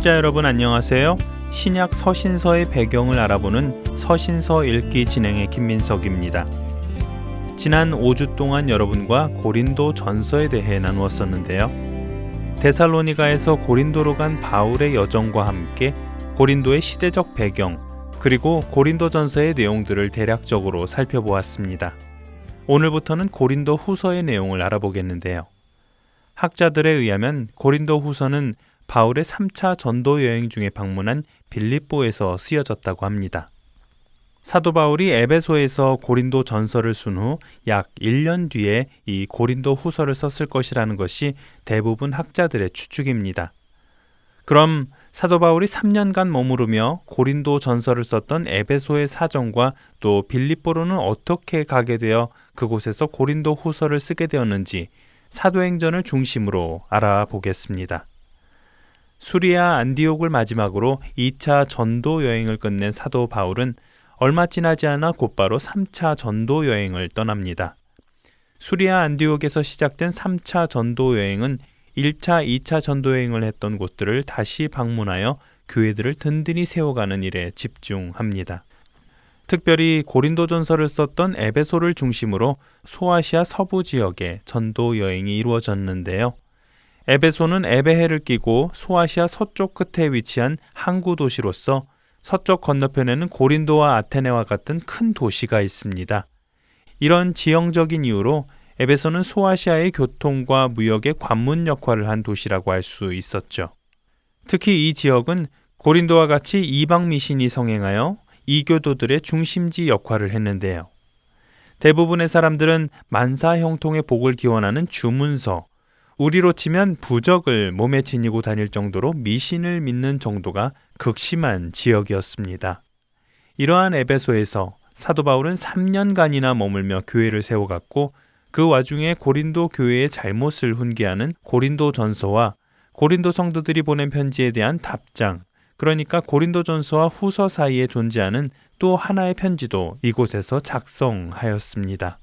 청취자 여러분 안녕하세요. 신약 서신서의 배경을 알아보는 서신서 읽기 진행의 김민석입니다. 지난 5주 동안 여러분과 고린도 전서에 대해 나누었었는데요. 데살로니가에서 고린도로 간 바울의 여정과 함께 고린도의 시대적 배경, 그리고 고린도 전서의 내용들을 대략적으로 살펴보았습니다. 오늘부터는 고린도 후서의 내용을 알아보겠는데요. 학자들에 의하면 고린도 후서는 바울의 3차 전도 여행 중에 방문한 빌립보에서 쓰여졌다고 합니다. 사도 바울이 에베소에서 고린도 전서를 쓴 후 약 1년 뒤에 이 고린도 후서를 썼을 것이라는 것이 대부분 학자들의 추측입니다. 그럼 사도 바울이 3년간 머무르며 고린도 전서를 썼던 에베소의 사정과 또 빌립보로는 어떻게 가게 되어 그곳에서 고린도 후서를 쓰게 되었는지 사도행전을 중심으로 알아보겠습니다. 수리아 안디옥을 마지막으로 2차 전도 여행을 끝낸 사도 바울은 얼마 지나지 않아 곧바로 3차 전도 여행을 떠납니다. 수리아 안디옥에서 시작된 3차 전도 여행은 1차, 2차 전도 여행을 했던 곳들을 다시 방문하여 교회들을 든든히 세워가는 일에 집중합니다. 특별히 고린도전서를 썼던 에베소를 중심으로 소아시아 서부 지역에 전도 여행이 이루어졌는데요. 에베소는 에베해를 끼고 소아시아 서쪽 끝에 위치한 항구 도시로서 서쪽 건너편에는 고린도와 아테네와 같은 큰 도시가 있습니다. 이런 지형적인 이유로 에베소는 소아시아의 교통과 무역의 관문 역할을 한 도시라고 할 수 있었죠. 특히 이 지역은 고린도와 같이 이방 미신이 성행하여 이교도들의 중심지 역할을 했는데요. 대부분의 사람들은 만사 형통의 복을 기원하는 주문서, 우리로 치면 부적을 몸에 지니고 다닐 정도로 미신을 믿는 정도가 극심한 지역이었습니다. 이러한 에베소에서 사도 바울은 3년간이나 머물며 교회를 세워갔고 그 와중에 고린도 교회의 잘못을 훈계하는 고린도 전서와 고린도 성도들이 보낸 편지에 대한 답장, 그러니까 고린도 전서와 후서 사이에 존재하는 또 하나의 편지도 이곳에서 작성하였습니다.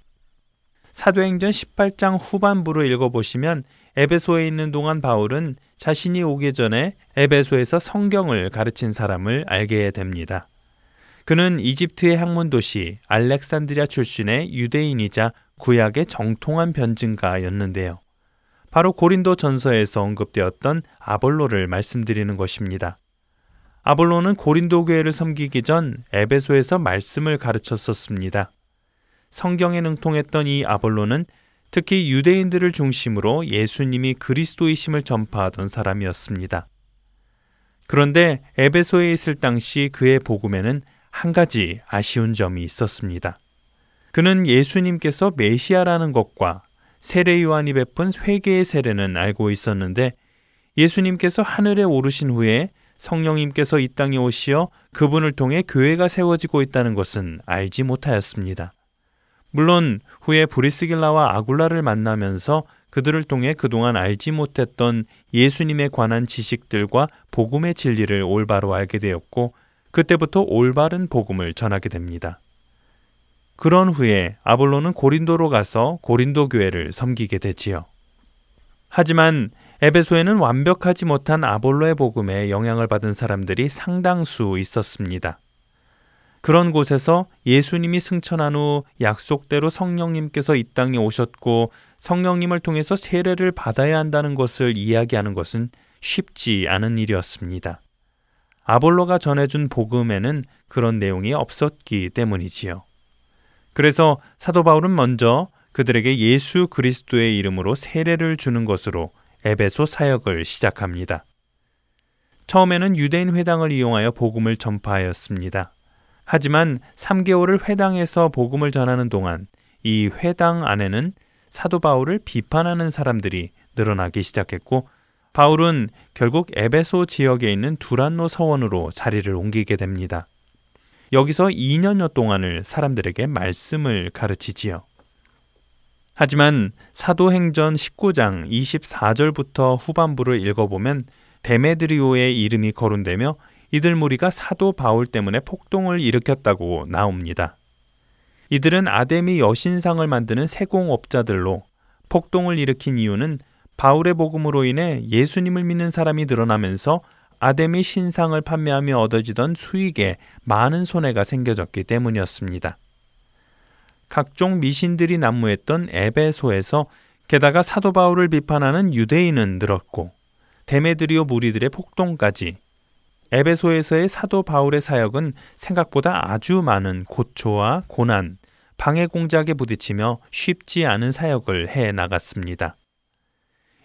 사도행전 18장 후반부를 읽어보시면 에베소에 있는 동안 바울은 자신이 오기 전에 에베소에서 성경을 가르친 사람을 알게 됩니다. 그는 이집트의 학문 도시 알렉산드리아 출신의 유대인이자 구약의 정통한 변증가였는데요. 바로 고린도 전서에서 언급되었던 아볼로를 말씀드리는 것입니다. 아볼로는 고린도 교회를 섬기기 전 에베소에서 말씀을 가르쳤었습니다. 성경에 능통했던 이 아볼로는 특히 유대인들을 중심으로 예수님이 그리스도이심을 전파하던 사람이었습니다. 그런데 에베소에 있을 당시 그의 복음에는 한 가지 아쉬운 점이 있었습니다. 그는 예수님께서 메시아라는 것과 세례 요한이 베푼 회개의 세례는 알고 있었는데 예수님께서 하늘에 오르신 후에 성령님께서 이 땅에 오시어 그분을 통해 교회가 세워지고 있다는 것은 알지 못하였습니다. 물론 후에 브리스길라와 아굴라를 만나면서 그들을 통해 그동안 알지 못했던 예수님에 관한 지식들과 복음의 진리를 올바로 알게 되었고 그때부터 올바른 복음을 전하게 됩니다. 그런 후에 아볼로는 고린도로 가서 고린도 교회를 섬기게 되지요. 하지만 에베소에는 완벽하지 못한 아볼로의 복음에 영향을 받은 사람들이 상당수 있었습니다. 그런 곳에서 예수님이 승천한 후 약속대로 성령님께서 이 땅에 오셨고 성령님을 통해서 세례를 받아야 한다는 것을 이야기하는 것은 쉽지 않은 일이었습니다. 아볼로가 전해준 복음에는 그런 내용이 없었기 때문이지요. 그래서 사도 바울은 먼저 그들에게 예수 그리스도의 이름으로 세례를 주는 것으로 에베소 사역을 시작합니다. 처음에는 유대인 회당을 이용하여 복음을 전파하였습니다. 하지만 3개월을 회당에서 복음을 전하는 동안 이 회당 안에는 사도 바울을 비판하는 사람들이 늘어나기 시작했고 바울은 결국 에베소 지역에 있는 두란노 서원으로 자리를 옮기게 됩니다. 여기서 2년여 동안을 사람들에게 말씀을 가르치지요. 하지만 사도행전 19장 24절부터 후반부를 읽어보면 데메드리오의 이름이 거론되며 이들 무리가 사도 바울 때문에 폭동을 일으켰다고 나옵니다. 이들은 아데미 여신상을 만드는 세공업자들로 폭동을 일으킨 이유는 바울의 복음으로 인해 예수님을 믿는 사람이 늘어나면서 아데미 신상을 판매하며 얻어지던 수익에 많은 손해가 생겨졌기 때문이었습니다. 각종 미신들이 난무했던 에베소에서 게다가 사도 바울을 비판하는 유대인은 늘었고 데메드리오 무리들의 폭동까지 에베소에서의 사도 바울의 사역은 생각보다 아주 많은 고초와 고난, 방해 공작에 부딪히며 쉽지 않은 사역을 해 나갔습니다.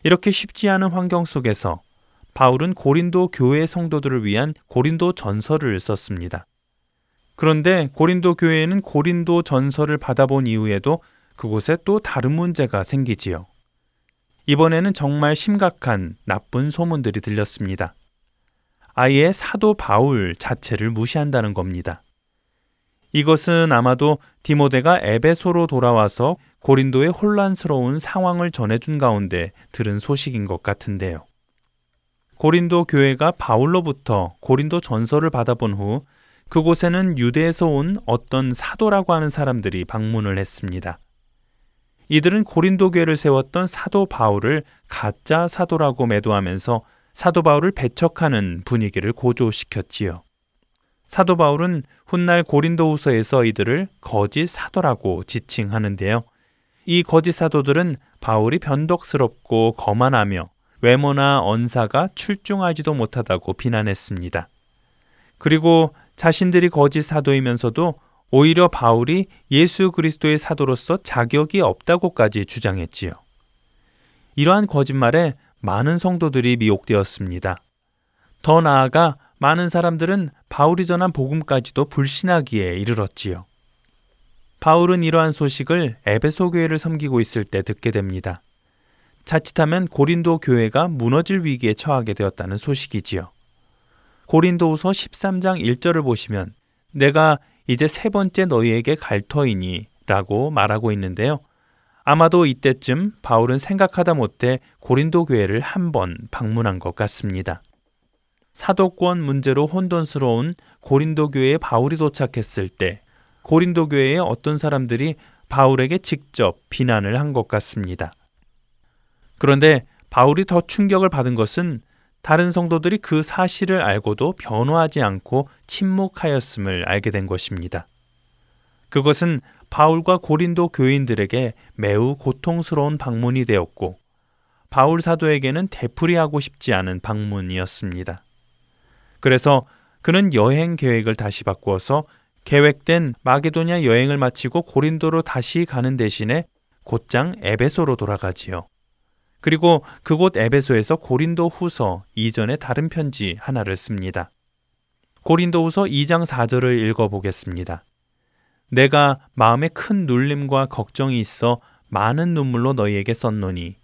이렇게 쉽지 않은 환경 속에서 바울은 고린도 교회 성도들을 위한 고린도 전설을 썼습니다. 그런데 고린도 교회에는 고린도 전설을 받아본 이후에도 그곳에 또 다른 문제가 생기지요. 이번에는 정말 심각한 나쁜 소문들이 들렸습니다. 아예 사도 바울 자체를 무시한다는 겁니다. 이것은 아마도 디모데가 에베소로 돌아와서 고린도의 혼란스러운 상황을 전해준 가운데 들은 소식인 것 같은데요. 고린도 교회가 바울로부터 고린도 전설을 받아본 후 그곳에는 유대에서 온 어떤 사도라고 하는 사람들이 방문을 했습니다. 이들은 고린도 교회를 세웠던 사도 바울을 가짜 사도라고 매도하면서 사도 바울을 배척하는 분위기를 고조시켰지요. 사도 바울은 훗날 고린도후서에서 이들을 거짓 사도라고 지칭하는데요. 이 거짓 사도들은 바울이 변덕스럽고 거만하며 외모나 언사가 출중하지도 못하다고 비난했습니다. 그리고 자신들이 거짓 사도이면서도 오히려 바울이 예수 그리스도의 사도로서 자격이 없다고까지 주장했지요. 이러한 거짓말에 많은 성도들이 미혹되었습니다. 더 나아가 많은 사람들은 바울이 전한 복음까지도 불신하기에 이르렀지요. 바울은 이러한 소식을 에베소 교회를 섬기고 있을 때 듣게 됩니다. 자칫하면 고린도 교회가 무너질 위기에 처하게 되었다는 소식이지요. 고린도후서 13장 1절을 보시면 내가 이제 세 번째 너희에게 갈 터이니 라고 말하고 있는데요. 아마도 이때쯤 바울은 생각하다 못해 고린도 교회를 한 번 방문한 것 같습니다. 사도권 문제로 혼돈스러운 고린도 교회에 바울이 도착했을 때 고린도 교회의 어떤 사람들이 바울에게 직접 비난을 한 것 같습니다. 그런데 바울이 더 충격을 받은 것은 다른 성도들이 그 사실을 알고도 변호하지 않고 침묵하였음을 알게 된 것입니다. 그것은 바울과 고린도 교인들에게 매우 고통스러운 방문이 되었고 바울 사도에게는 되풀이하고 싶지 않은 방문이었습니다. 그래서 그는 여행 계획을 다시 바꾸어서 계획된 마게도냐 여행을 마치고 고린도로 다시 가는 대신에 곧장 에베소로 돌아가지요. 그리고 그곳 에베소에서 고린도 후서 이전의 다른 편지 하나를 씁니다. 고린도 후서 2장 4절을 읽어보겠습니다. 내가 마음에 큰 눌림과 걱정이 있어 많은 눈물로 너희에게 썼노니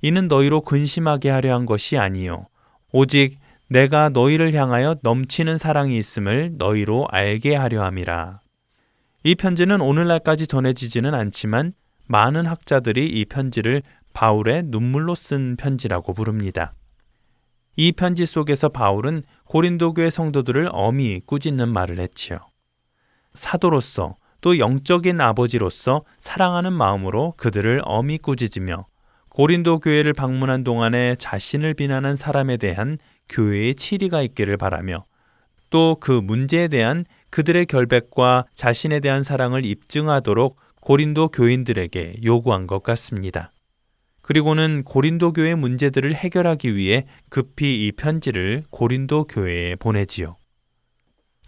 이는 너희로 근심하게 하려 한 것이 아니요 오직 내가 너희를 향하여 넘치는 사랑이 있음을 너희로 알게 하려 함이라. 이 편지는 오늘날까지 전해지지는 않지만 많은 학자들이 이 편지를 바울의 눈물로 쓴 편지라고 부릅니다. 이 편지 속에서 바울은 고린도 교회 성도들을 엄히 꾸짖는 말을 했지요. 사도로서 또 영적인 아버지로서 사랑하는 마음으로 그들을 엄히 꾸짖으며 고린도 교회를 방문한 동안에 자신을 비난한 사람에 대한 교회의 치리가 있기를 바라며 또 그 문제에 대한 그들의 결백과 자신에 대한 사랑을 입증하도록 고린도 교인들에게 요구한 것 같습니다. 그리고는 고린도 교회 문제들을 해결하기 위해 급히 이 편지를 고린도 교회에 보내지요.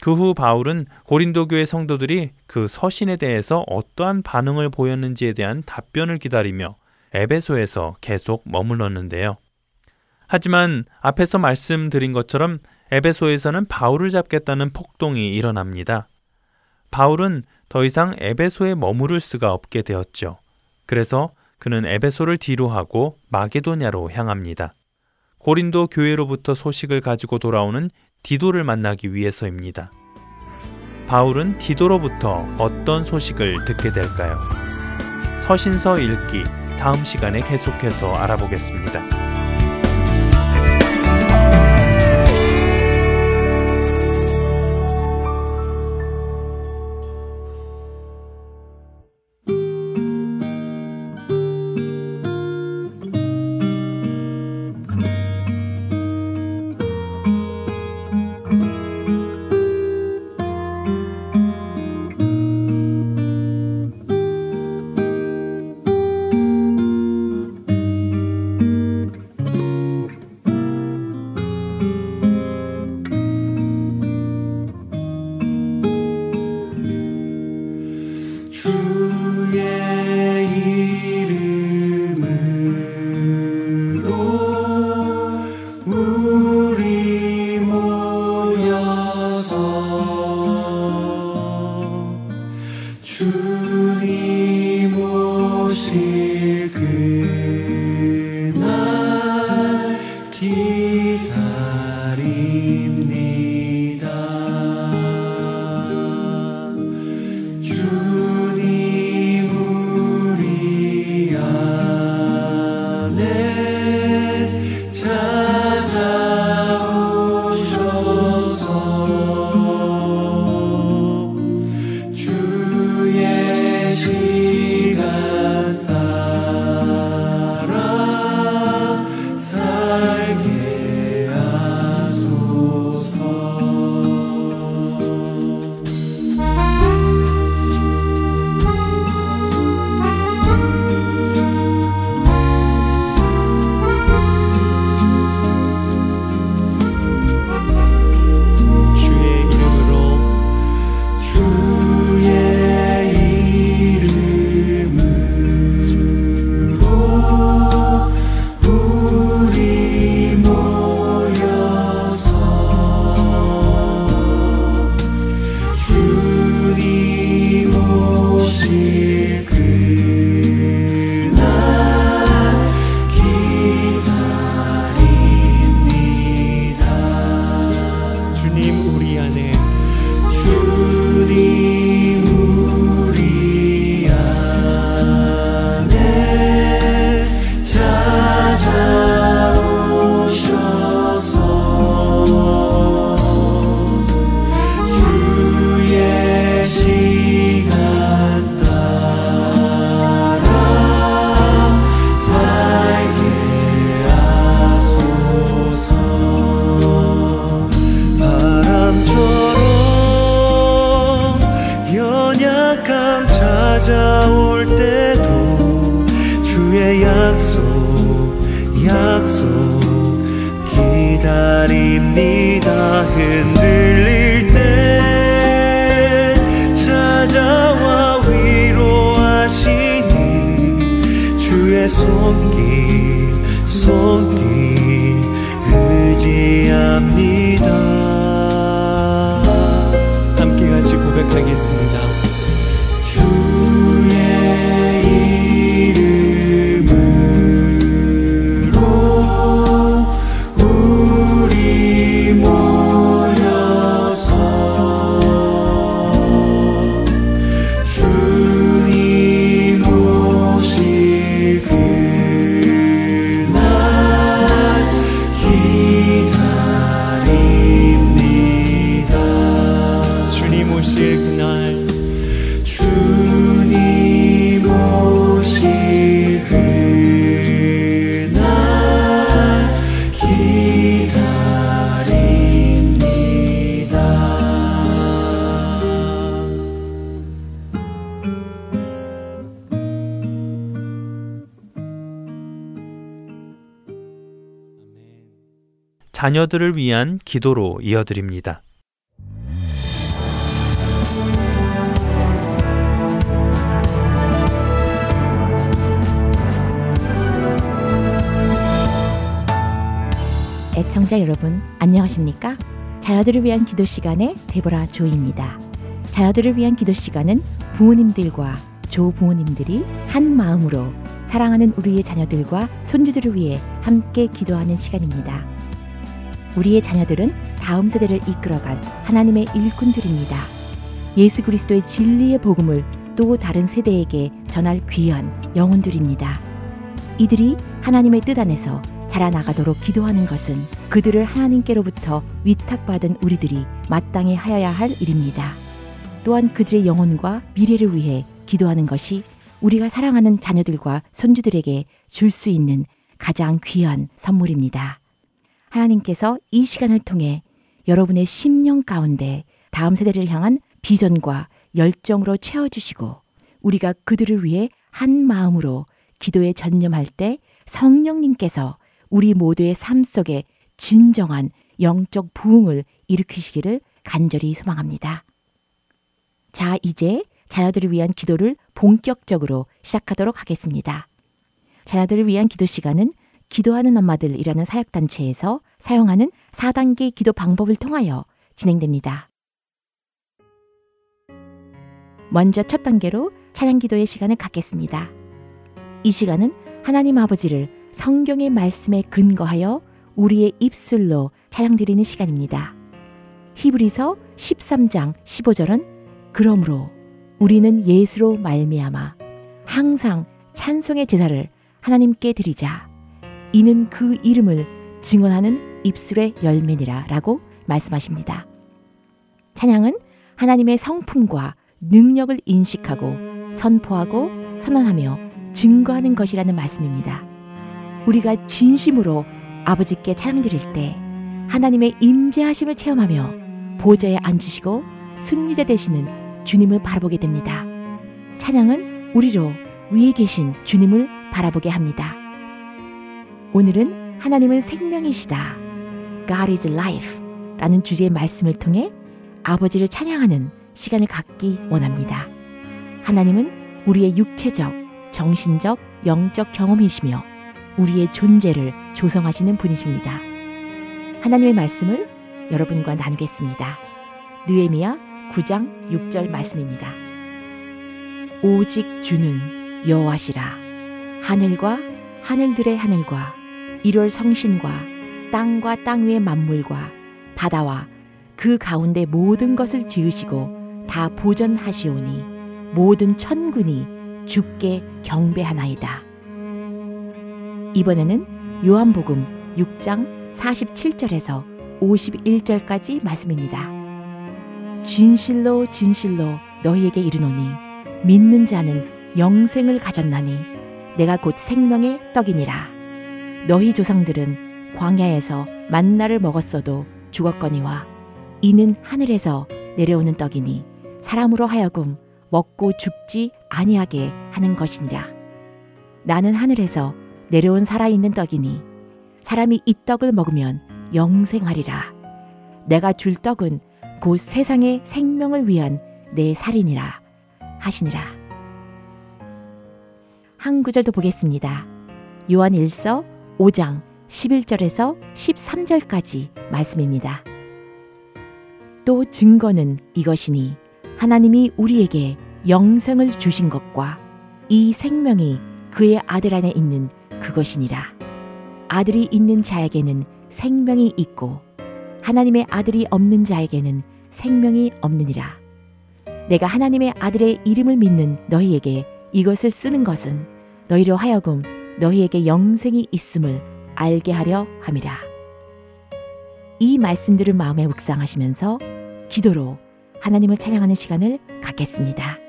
그 후 바울은 고린도 교회 성도들이 그 서신에 대해서 어떠한 반응을 보였는지에 대한 답변을 기다리며 에베소에서 계속 머물렀는데요. 하지만 앞에서 말씀드린 것처럼 에베소에서는 바울을 잡겠다는 폭동이 일어납니다. 바울은 더 이상 에베소에 머무를 수가 없게 되었죠. 그래서 그는 에베소를 뒤로 하고 마게도냐로 향합니다. 고린도 교회로부터 소식을 가지고 돌아오는 디도를 만나기 위해서입니다. 바울은 디도로부터 어떤 소식을 듣게 될까요? 서신서 읽기 다음 시간에 계속해서 알아보겠습니다. 흔들릴 때 찾아와 위로하시니 주의 손길 손길. 자녀들을 위한 기도로 이어드립니다. 애청자 여러분, 안녕하십니까? 자녀들을 위한 기도 시간의 데보라 조입니다. 자녀들을 위한 기도 시간은 부모님들과 조부모님들이 한 마음으로 사랑하는 우리의 자녀들과 손주들을 위해 함께 기도하는 시간입니다. 우리의 자녀들은 다음 세대를 이끌어간 하나님의 일꾼들입니다. 예수 그리스도의 진리의 복음을 또 다른 세대에게 전할 귀한 영혼들입니다. 이들이 하나님의 뜻 안에서 자라나가도록 기도하는 것은 그들을 하나님께로부터 위탁받은 우리들이 마땅히 하여야 할 일입니다. 또한 그들의 영혼과 미래를 위해 기도하는 것이 우리가 사랑하는 자녀들과 손주들에게 줄 수 있는 가장 귀한 선물입니다. 하나님께서 이 시간을 통해 여러분의 심령 가운데 다음 세대를 향한 비전과 열정으로 채워주시고 우리가 그들을 위해 한 마음으로 기도에 전념할 때 성령님께서 우리 모두의 삶 속에 진정한 영적 부흥을 일으키시기를 간절히 소망합니다. 자, 이제 자녀들을 위한 기도를 본격적으로 시작하도록 하겠습니다. 자녀들을 위한 기도 시간은 기도하는 엄마들이라는 사역단체에서 사용하는 4단계 기도 방법을 통하여 진행됩니다. 먼저 첫 단계로 찬양 기도의 시간을 갖겠습니다. 이 시간은 하나님 아버지를 성경의 말씀에 근거하여 우리의 입술로 찬양 드리는 시간입니다. 히브리서 13장 15절은 그러므로 우리는 예수로 말미암아 항상 찬송의 제사를 하나님께 드리자. 이는 그 이름을 증언하는 입술의 열매니라 라고 말씀하십니다. 찬양은 하나님의 성품과 능력을 인식하고 선포하고 선언하며 증거하는 것이라는 말씀입니다. 우리가 진심으로 아버지께 찬양 드릴 때 하나님의 임재하심을 체험하며 보좌에 앉으시고 승리자 되시는 주님을 바라보게 됩니다. 찬양은 우리로 위에 계신 주님을 바라보게 합니다. 오늘은 하나님은 생명이시다. God is life. 라는 주제의 말씀을 통해 아버지를 찬양하는 시간을 갖기 원합니다. 하나님은 우리의 육체적, 정신적, 영적 경험이시며 우리의 존재를 조성하시는 분이십니다. 하나님의 말씀을 여러분과 나누겠습니다. 느에미야 9장 6절 말씀입니다. 오직 주는 여호와시라 하늘과 하늘들의 하늘과 일월 성신과 땅과 땅 위의 만물과 바다와 그 가운데 모든 것을 지으시고 다 보전하시오니 모든 천군이 주께 경배하나이다. 이번에는 요한복음 6장 47절에서 51절까지 말씀입니다. 진실로 진실로 너희에게 이르노니 믿는 자는 영생을 가졌나니 내가 곧 생명의 떡이니라. 너희 조상들은 광야에서 만나를 먹었어도 죽었거니와 이는 하늘에서 내려오는 떡이니 사람으로 하여금 먹고 죽지 아니하게 하는 것이니라. 나는 하늘에서 내려온 살아있는 떡이니 사람이 이 떡을 먹으면 영생하리라. 내가 줄 떡은 곧 세상의 생명을 위한 내 살이니라 하시니라. 한 구절도 보겠습니다. 요한 1서 5장 11절에서 13절까지 말씀입니다. 또 증거는 이것이니 하나님이 우리에게 영생을 주신 것과 이 생명이 그의 아들 안에 있는 그것이니라. 아들이 있는 자에게는 생명이 있고 하나님의 아들이 없는 자에게는 생명이 없느니라. 내가 하나님의 아들의 이름을 믿는 너희에게 이것을 쓰는 것은 너희로 하여금 너희에게 영생이 있음을 알게 하려 함이라. 이 말씀들을 마음에 묵상하시면서 기도로 하나님을 찬양하는 시간을 갖겠습니다.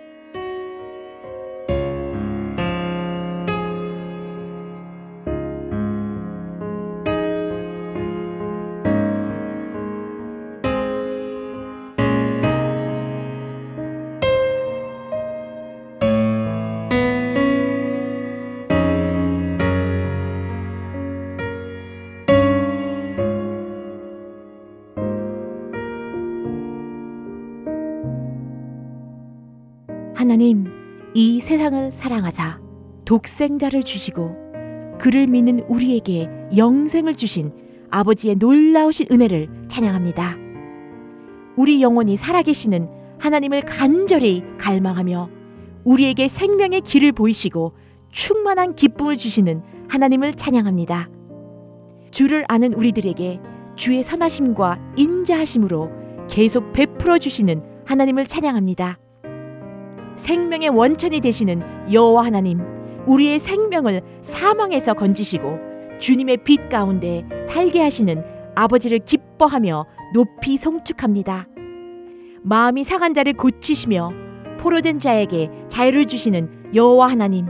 사랑하사 독생자를 주시고 그를 믿는 우리에게 영생을 주신 아버지의 놀라우신 은혜를 찬양합니다. 우리 영혼이 살아계시는 하나님을 간절히 갈망하며 우리에게 생명의 길을 보이시고 충만한 기쁨을 주시는 하나님을 찬양합니다. 주를 아는 우리들에게 주의 선하심과 인자하심으로 계속 베풀어 주시는 하나님을 찬양합니다. 생명의 원천이 되시는 여호와 하나님, 우리의 생명을 사망에서 건지시고 주님의 빛 가운데 살게 하시는 아버지를 기뻐하며 높이 송축합니다. 마음이 상한 자를 고치시며 포로된 자에게 자유를 주시는 여호와 하나님,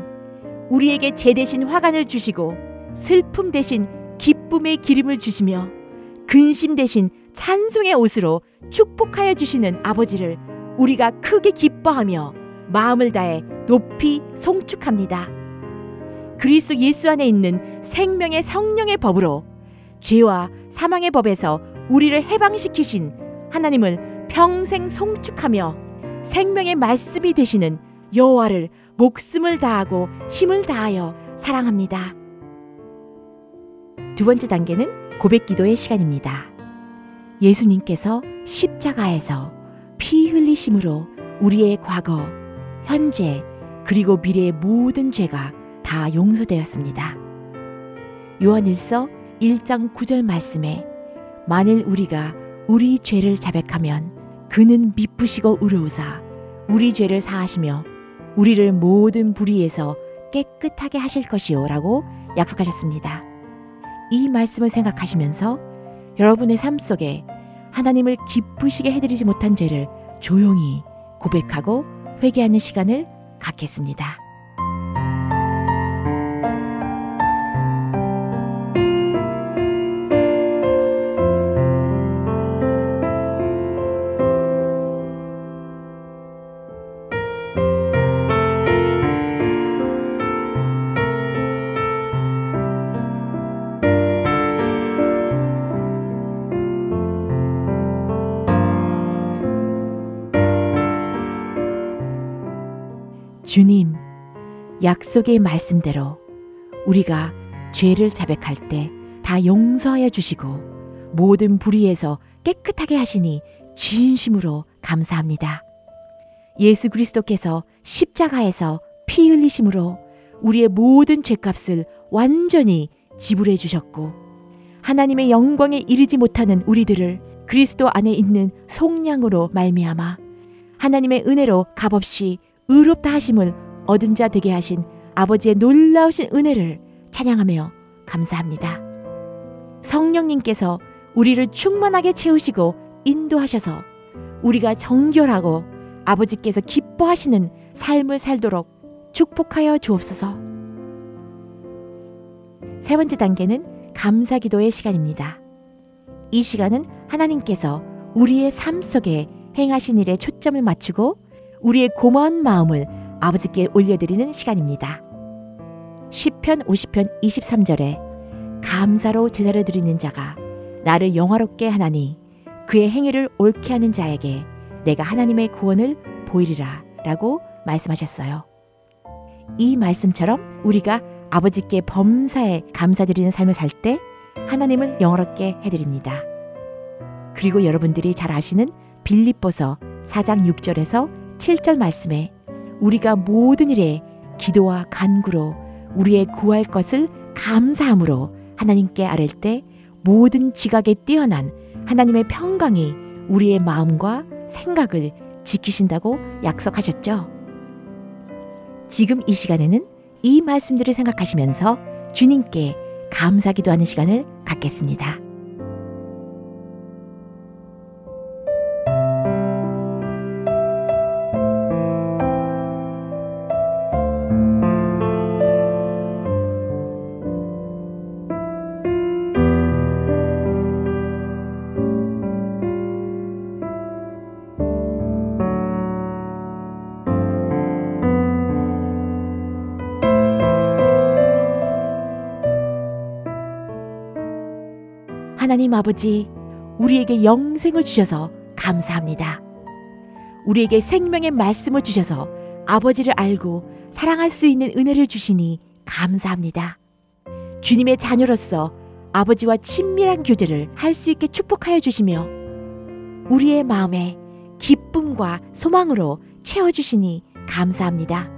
우리에게 제 대신 화관을 주시고 슬픔 대신 기쁨의 기름을 주시며 근심 대신 찬송의 옷으로 축복하여 주시는 아버지를 우리가 크게 기뻐하며 마음을 다해 높이 송축합니다. 그리스도 예수 안에 있는 생명의 성령의 법으로 죄와 사망의 법에서 우리를 해방시키신 하나님을 평생 송축하며 생명의 말씀이 되시는 여호와를 목숨을 다하고 힘을 다하여 사랑합니다. 두 번째 단계는 고백 기도의 시간입니다. 예수님께서 십자가에서 피 흘리심으로 우리의 과거, 현재, 그리고 미래의 모든 죄가 다 용서되었습니다. 요한일서 1장 9절 말씀에 만일 우리가 우리 죄를 자백하면 그는 미쁘시고 의로우사 우리 죄를 사하시며 우리를 모든 불의에서 깨끗하게 하실 것이요라고 약속하셨습니다. 이 말씀을 생각하시면서 여러분의 삶 속에 하나님을 기쁘시게 해드리지 못한 죄를 조용히 고백하고 회개하는 시간을 갖겠습니다. 약속의 말씀대로 우리가 죄를 자백할 때 다 용서하여 주시고 모든 불의에서 깨끗하게 하시니 진심으로 감사합니다. 예수 그리스도께서 십자가에서 피 흘리심으로 우리의 모든 죄값을 완전히 지불해 주셨고 하나님의 영광에 이르지 못하는 우리들을 그리스도 안에 있는 속량으로 말미암아 하나님의 은혜로 값없이 의롭다 하심을 얻은 자 되게 하신 아버지의 놀라우신 은혜를 찬양하며 감사합니다. 성령님께서 우리를 충만하게 채우시고 인도하셔서 우리가 정결하고 아버지께서 기뻐하시는 삶을 살도록 축복하여 주옵소서. 세 번째 단계는 감사 기도의 시간입니다. 이 시간은 하나님께서 우리의 삶 속에 행하신 일에 초점을 맞추고 우리의 고마운 마음을 아버지께 올려드리는 시간입니다. 10편 50편 23절에 감사로 제사를 드리는 자가 나를 영화롭게 하나니 그의 행위를 옳게 하는 자에게 내가 하나님의 구원을 보이리라 라고 말씀하셨어요. 이 말씀처럼 우리가 아버지께 범사에 감사드리는 삶을 살 때 하나님을 영화롭게 해드립니다. 그리고 여러분들이 잘 아시는 빌립보서 4장 6절에서 7절 말씀에 우리가 모든 일에 기도와 간구로 우리의 구할 것을 감사함으로 하나님께 아랠 때 모든 지각에 뛰어난 하나님의 평강이 우리의 마음과 생각을 지키신다고 약속하셨죠. 지금 이 시간에는 이 말씀들을 생각하시면서 주님께 감사 기도 하는 시간을 갖겠습니다. 하나님 아버지, 우리에게 영생을 주셔서 감사합니다. 우리에게 생명의 말씀을 주셔서 아버지를 알고 사랑할 수 있는 은혜를 주시니 감사합니다. 주님의 자녀로서 아버지와 친밀한 교제를 할 수 있게 축복하여 주시며 우리의 마음에 기쁨과 소망으로 채워주시니 감사합니다.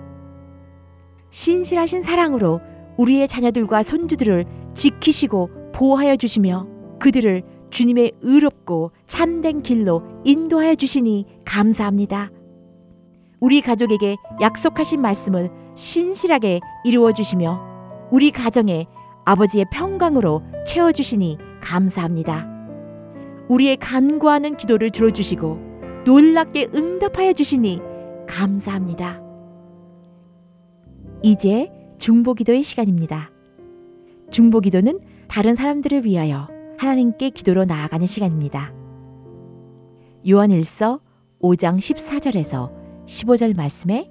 신실하신 사랑으로 우리의 자녀들과 손주들을 지키시고 보호하여 주시며 그들을 주님의 의롭고 참된 길로 인도하여 주시니 감사합니다. 우리 가족에게 약속하신 말씀을 신실하게 이루어 주시며 우리 가정에 아버지의 평강으로 채워 주시니 감사합니다. 우리의 간구하는 기도를 들어주시고 놀랍게 응답하여 주시니 감사합니다. 이제 중보기도의 시간입니다. 중보기도는 다른 사람들을 위하여 하나님께 기도로 나아가는 시간입니다. 요한일서 5장 14절에서 15절 말씀에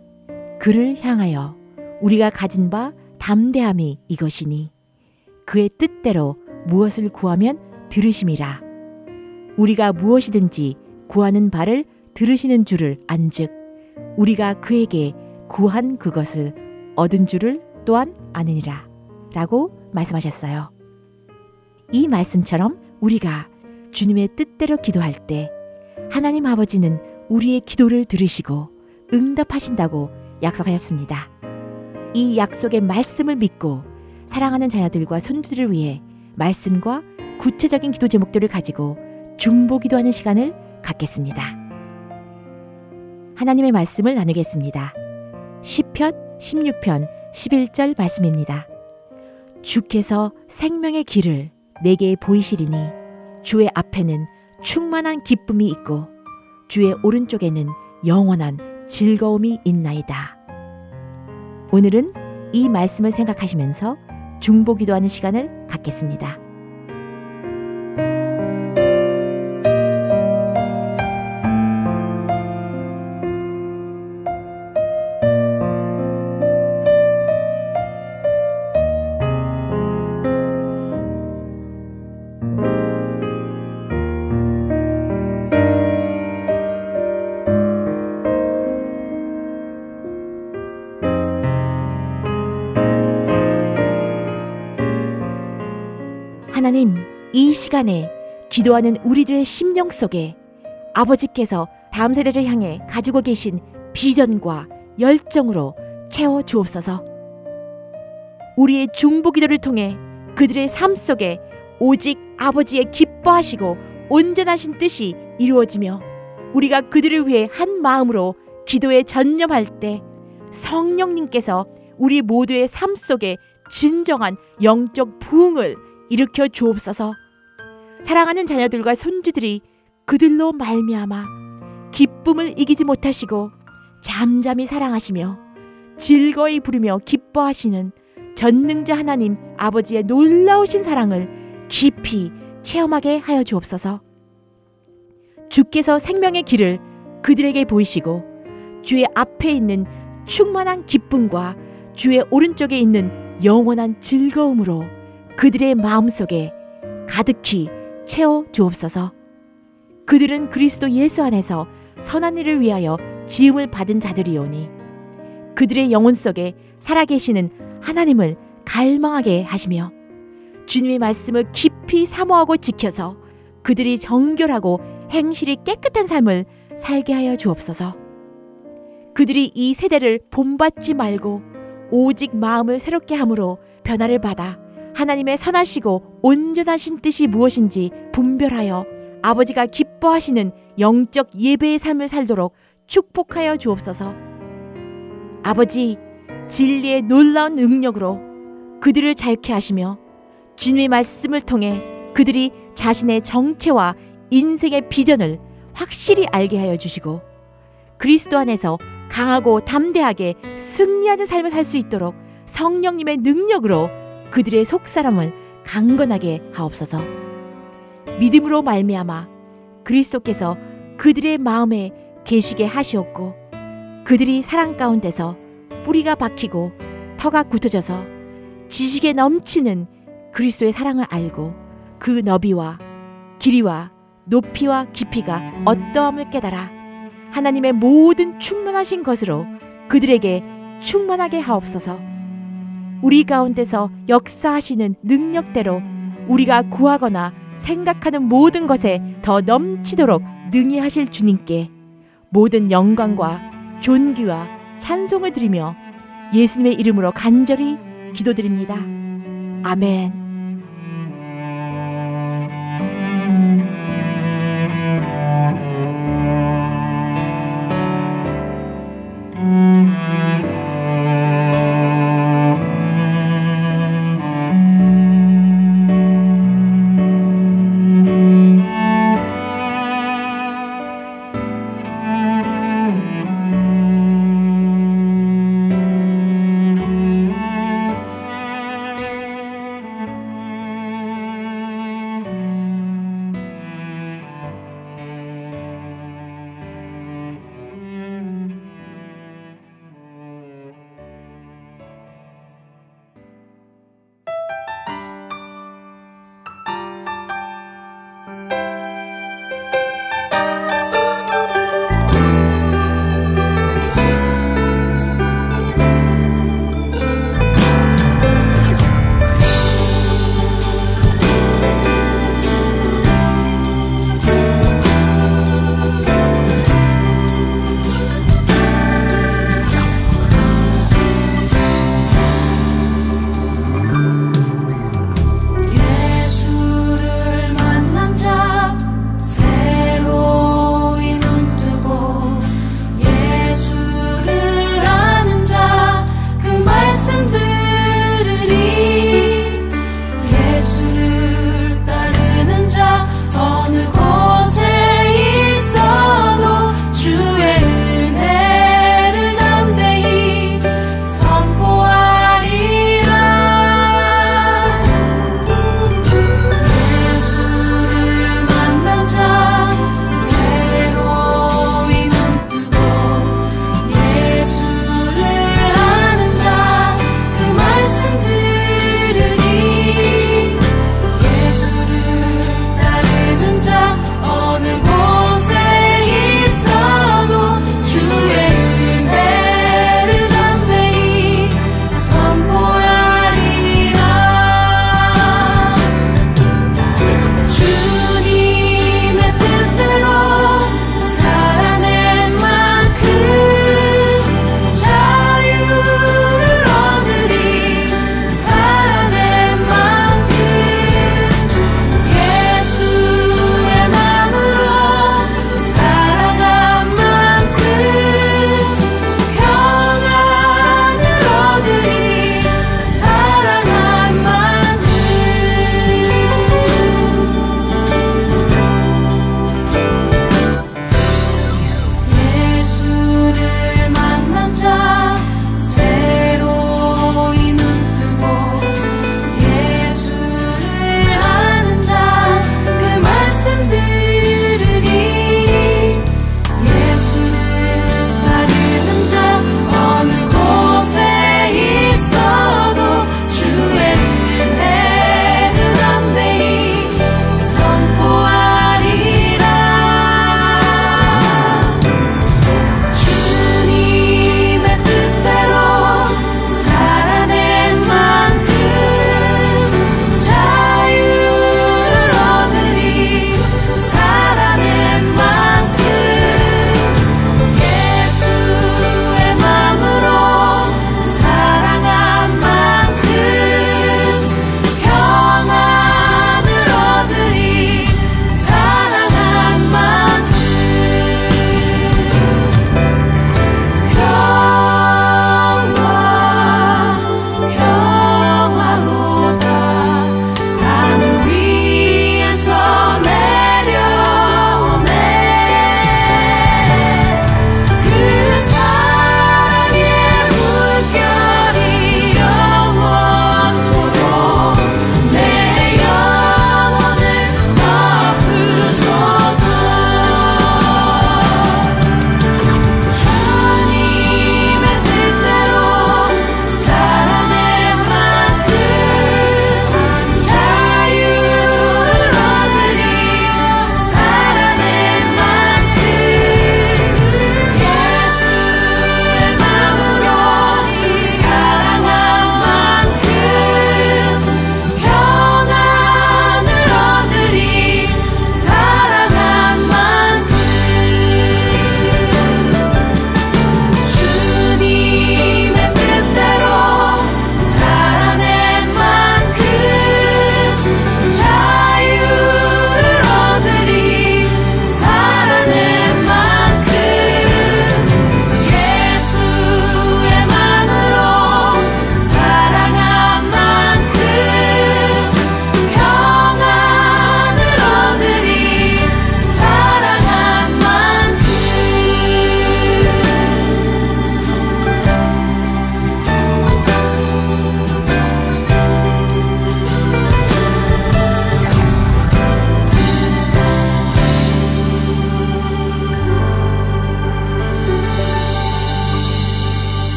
그를 향하여 우리가 가진 바 담대함이 이것이니 그의 뜻대로 무엇을 구하면 들으심이라 우리가 무엇이든지 구하는 바를 들으시는 줄을 안즉 우리가 그에게 구한 그것을 얻은 줄을 또한 아느니라 라고 말씀하셨어요. 이 말씀처럼 우리가 주님의 뜻대로 기도할 때 하나님 아버지는 우리의 기도를 들으시고 응답하신다고 약속하셨습니다. 이 약속의 말씀을 믿고 사랑하는 자녀들과 손주들을 위해 말씀과 구체적인 기도 제목들을 가지고 중보 기도하는 시간을 갖겠습니다. 하나님의 말씀을 나누겠습니다. 10편, 16편, 11절 말씀입니다. 주께서 생명의 길을 내게 보이시리니 주의 앞에는 충만한 기쁨이 있고 주의 오른쪽에는 영원한 즐거움이 있나이다. 오늘은 이 말씀을 생각하시면서 중보 기도 하는 시간을 갖겠습니다. 시간에 기도하는 우리들의 심령 속에 아버지께서 다음 세대를 향해 가지고 계신 비전과 열정으로 채워 주옵소서. 우리의 중보 기도를 통해 그들의 삶 속에 오직 아버지의 기뻐하시고 온전하신 뜻이 이루어지며 우리가 그들을 위해 한 마음으로 기도에 전념할 때 성령님께서 우리 모두의 삶 속에 진정한 영적 부흥을 일으켜 주옵소서. 사랑하는 자녀들과 손주들이 그들로 말미암아 기쁨을 이기지 못하시고 잠잠히 사랑하시며 즐거이 부르며 기뻐하시는 전능자 하나님 아버지의 놀라우신 사랑을 깊이 체험하게 하여 주옵소서. 주께서 생명의 길을 그들에게 보이시고 주의 앞에 있는 충만한 기쁨과 주의 오른쪽에 있는 영원한 즐거움으로 그들의 마음속에 가득히 채워 주옵소서. 그들은 그리스도 예수 안에서 선한 일을 위하여 지음을 받은 자들이오니 그들의 영혼 속에 살아계시는 하나님을 갈망하게 하시며 주님의 말씀을 깊이 사모하고 지켜서 그들이 정결하고 행실이 깨끗한 삶을 살게 하여 주옵소서. 그들이 이 세대를 본받지 말고 오직 마음을 새롭게 함으로 변화를 받아 하나님의 선하시고 온전하신 뜻이 무엇인지 분별하여 아버지가 기뻐하시는 영적 예배의 삶을 살도록 축복하여 주옵소서. 아버지, 진리의 놀라운 능력으로 그들을 자유케 하시며 주님의 말씀을 통해 그들이 자신의 정체와 인생의 비전을 확실히 알게 하여 주시고 그리스도 안에서 강하고 담대하게 승리하는 삶을 살 수 있도록 성령님의 능력으로 그들의 속사람을 강건하게 하옵소서. 믿음으로 말미암아 그리스도께서 그들의 마음에 계시게 하시었고 그들이 사랑 가운데서 뿌리가 박히고 터가 굳어져서 지식에 넘치는 그리스도의 사랑을 알고 그 너비와 길이와 높이와 깊이가 어떠함을 깨달아 하나님의 모든 충만하신 것으로 그들에게 충만하게 하옵소서. 우리 가운데서 역사하시는 능력대로 우리가 구하거나 생각하는 모든 것에 더 넘치도록 능히 하실 주님께 모든 영광과 존귀와 찬송을 드리며 예수님의 이름으로 간절히 기도드립니다. 아멘.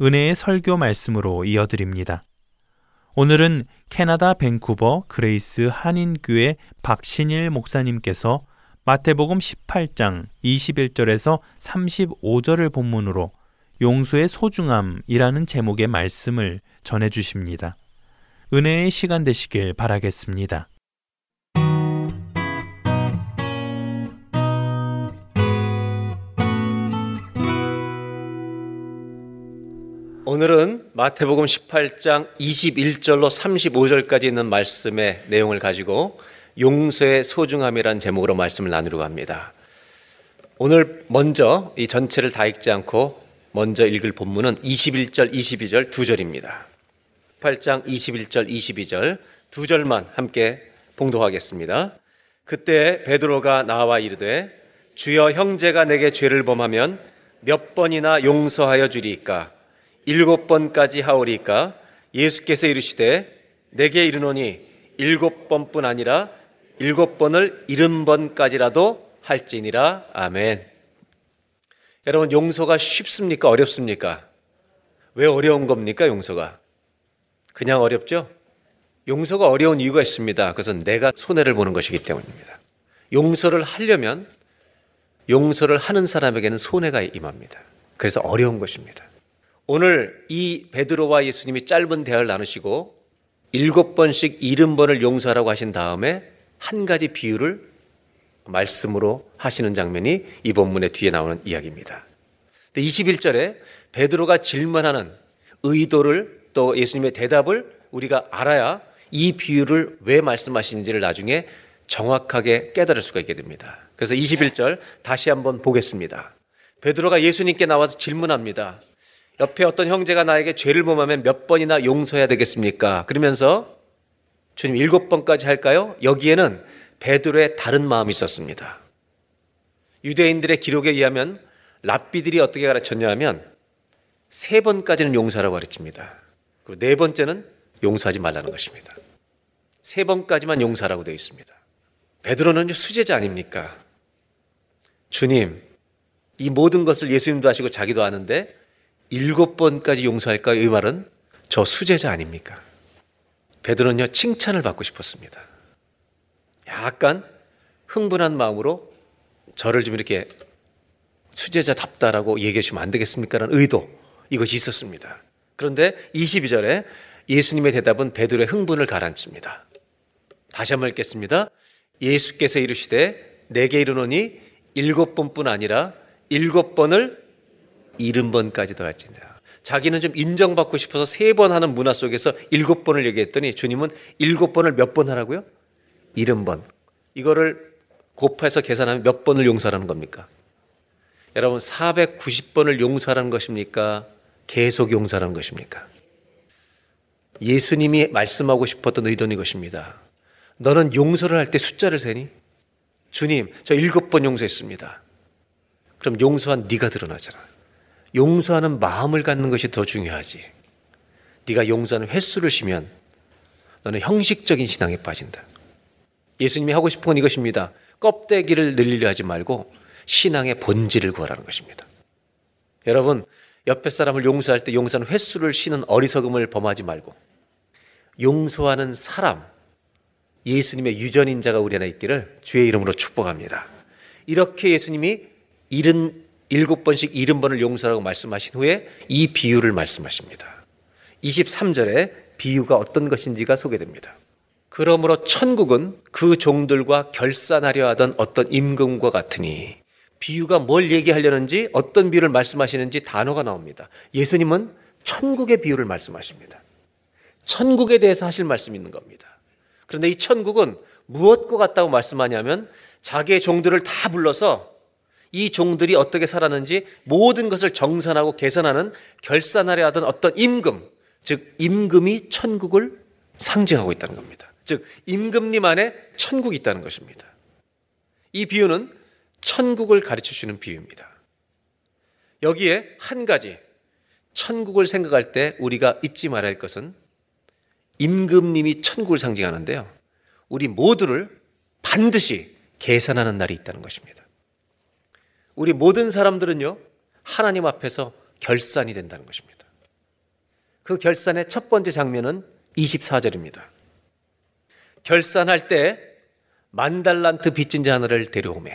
은혜의 설교 말씀으로 이어드립니다. 오늘은 캐나다 밴쿠버 그레이스 한인교회 박신일 목사님께서 마태복음 18장 21절에서 35절을 본문으로 용서의 소중함이라는 제목의 말씀을 전해 주십니다. 은혜의 시간 되시길 바라겠습니다. 오늘은 마태복음 18장 21절로 35절까지 있는 말씀의 내용을 가지고 용서의 소중함이란 제목으로 말씀을 나누려고 합니다. 오늘 먼저 이 전체를 다 읽지 않고 먼저 읽을 본문은 21절, 22절 두 절입니다. 18장 21절, 22절 두 절만 함께 봉독하겠습니다. 그때 베드로가 나와 이르되 주여 형제가 내게 죄를 범하면 몇 번이나 용서하여 주리이까 일곱 번까지 하오리까 예수께서 이르시되 내게 이르노니 일곱 번뿐 아니라 일곱 번을 일흔 번까지라도 할지니라 아멘. 여러분 용서가 쉽습니까 어렵습니까? 왜 어려운 겁니까 용서가? 그냥 어렵죠? 용서가 어려운 이유가 있습니다. 그것은 내가 손해를 보는 것이기 때문입니다. 용서를 하려면 용서를 하는 사람에게는 손해가 임합니다. 그래서 어려운 것입니다. 오늘 이 베드로와 예수님이 짧은 대화를 나누시고 일곱 번씩 일흔 번을 용서하라고 하신 다음에 한 가지 비유를 말씀으로 하시는 장면이 이 본문의 뒤에 나오는 이야기입니다. 21절에 베드로가 질문하는 의도를 또 예수님의 대답을 우리가 알아야 이 비유를 왜 말씀하시는지를 나중에 정확하게 깨달을 수가 있게 됩니다. 그래서 21절 다시 한번 보겠습니다. 베드로가 예수님께 나와서 질문합니다. 옆에 어떤 형제가 나에게 죄를 범하면 몇 번이나 용서해야 되겠습니까? 그러면서 주님 일곱 번까지 할까요? 여기에는 베드로의 다른 마음이 있었습니다. 유대인들의 기록에 의하면 랍비들이 어떻게 가르쳤냐 하면 세 번까지는 용서하라고 가르칩니다. 그리고 네 번째는 용서하지 말라는 것입니다. 세 번까지만 용서하라고 되어 있습니다. 베드로는 수제자 아닙니까? 주님, 이 모든 것을 예수님도 하시고 자기도 아는데 일곱 번까지 용서할까? 이 말은 저 수제자 아닙니까? 베드로는요, 칭찬을 받고 싶었습니다. 약간 흥분한 마음으로 저를 좀 이렇게 수제자답다라고 얘기해 주시면 안 되겠습니까? 라는 의도, 이것이 있었습니다. 그런데 22절에 예수님의 대답은 베드로의 흥분을 가라앉힙니다. 다시 한번 읽겠습니다. 예수께서 이르시되 내게 이르노니 일곱 번뿐 아니라 일곱 번을 일흔 번까지도 할지니라. 자기는 좀 인정받고 싶어서 세 번 하는 문화 속에서 일곱 번을 얘기했더니 주님은 일곱 번을 몇 번 하라고요? 일흔 번. 이거를 곱해서 계산하면 몇 번을 용서하는 겁니까? 여러분 490번을 용서하는 것입니까? 계속 용서하는 것입니까? 예수님이 말씀하고 싶었던 의도는 이것입니다. 너는 용서를 할 때 숫자를 세니? 주님, 저 일곱 번 용서했습니다. 그럼 용서한 네가 드러나잖아. 용서하는 마음을 갖는 것이 더 중요하지. 네가 용서하는 횟수를 쉬면 너는 형식적인 신앙에 빠진다. 예수님이 하고 싶은 건 이것입니다. 껍데기를 늘리려 하지 말고 신앙의 본질을 구하라는 것입니다. 여러분, 옆에 사람을 용서할 때 용서하는 횟수를 쉬는 어리석음을 범하지 말고 용서하는 사람, 예수님의 유전인자가 우리 안에 있기를 주의 이름으로 축복합니다. 이렇게 예수님이 일흔 일곱 번씩 일흔 번을 용서라고 말씀하신 후에 이 비유를 말씀하십니다. 23절에 비유가 어떤 것인지가 소개됩니다. 그러므로 천국은 그 종들과 결산하려 하던 어떤 임금과 같으니 비유가 뭘 얘기하려는지 어떤 비유를 말씀하시는지 단어가 나옵니다. 예수님은 천국의 비유를 말씀하십니다. 천국에 대해서 하실 말씀이 있는 겁니다. 그런데 이 천국은 무엇과 같다고 말씀하냐면 자기의 종들을 다 불러서 이 종들이 어떻게 살았는지 모든 것을 정산하고 계산하는 결산하려 하던 어떤 임금, 즉 임금이 천국을 상징하고 있다는 겁니다. 즉 임금님 안에 천국이 있다는 것입니다. 이 비유는 천국을 가르쳐 주는 비유입니다. 여기에 한 가지 천국을 생각할 때 우리가 잊지 말아야 할 것은 임금님이 천국을 상징하는데요. 우리 모두를 반드시 계산하는 날이 있다는 것입니다. 우리 모든 사람들은요, 하나님 앞에서 결산이 된다는 것입니다. 그 결산의 첫 번째 장면은 24절입니다. 결산할 때 만달란트 빚진 자 하나를 데려오매.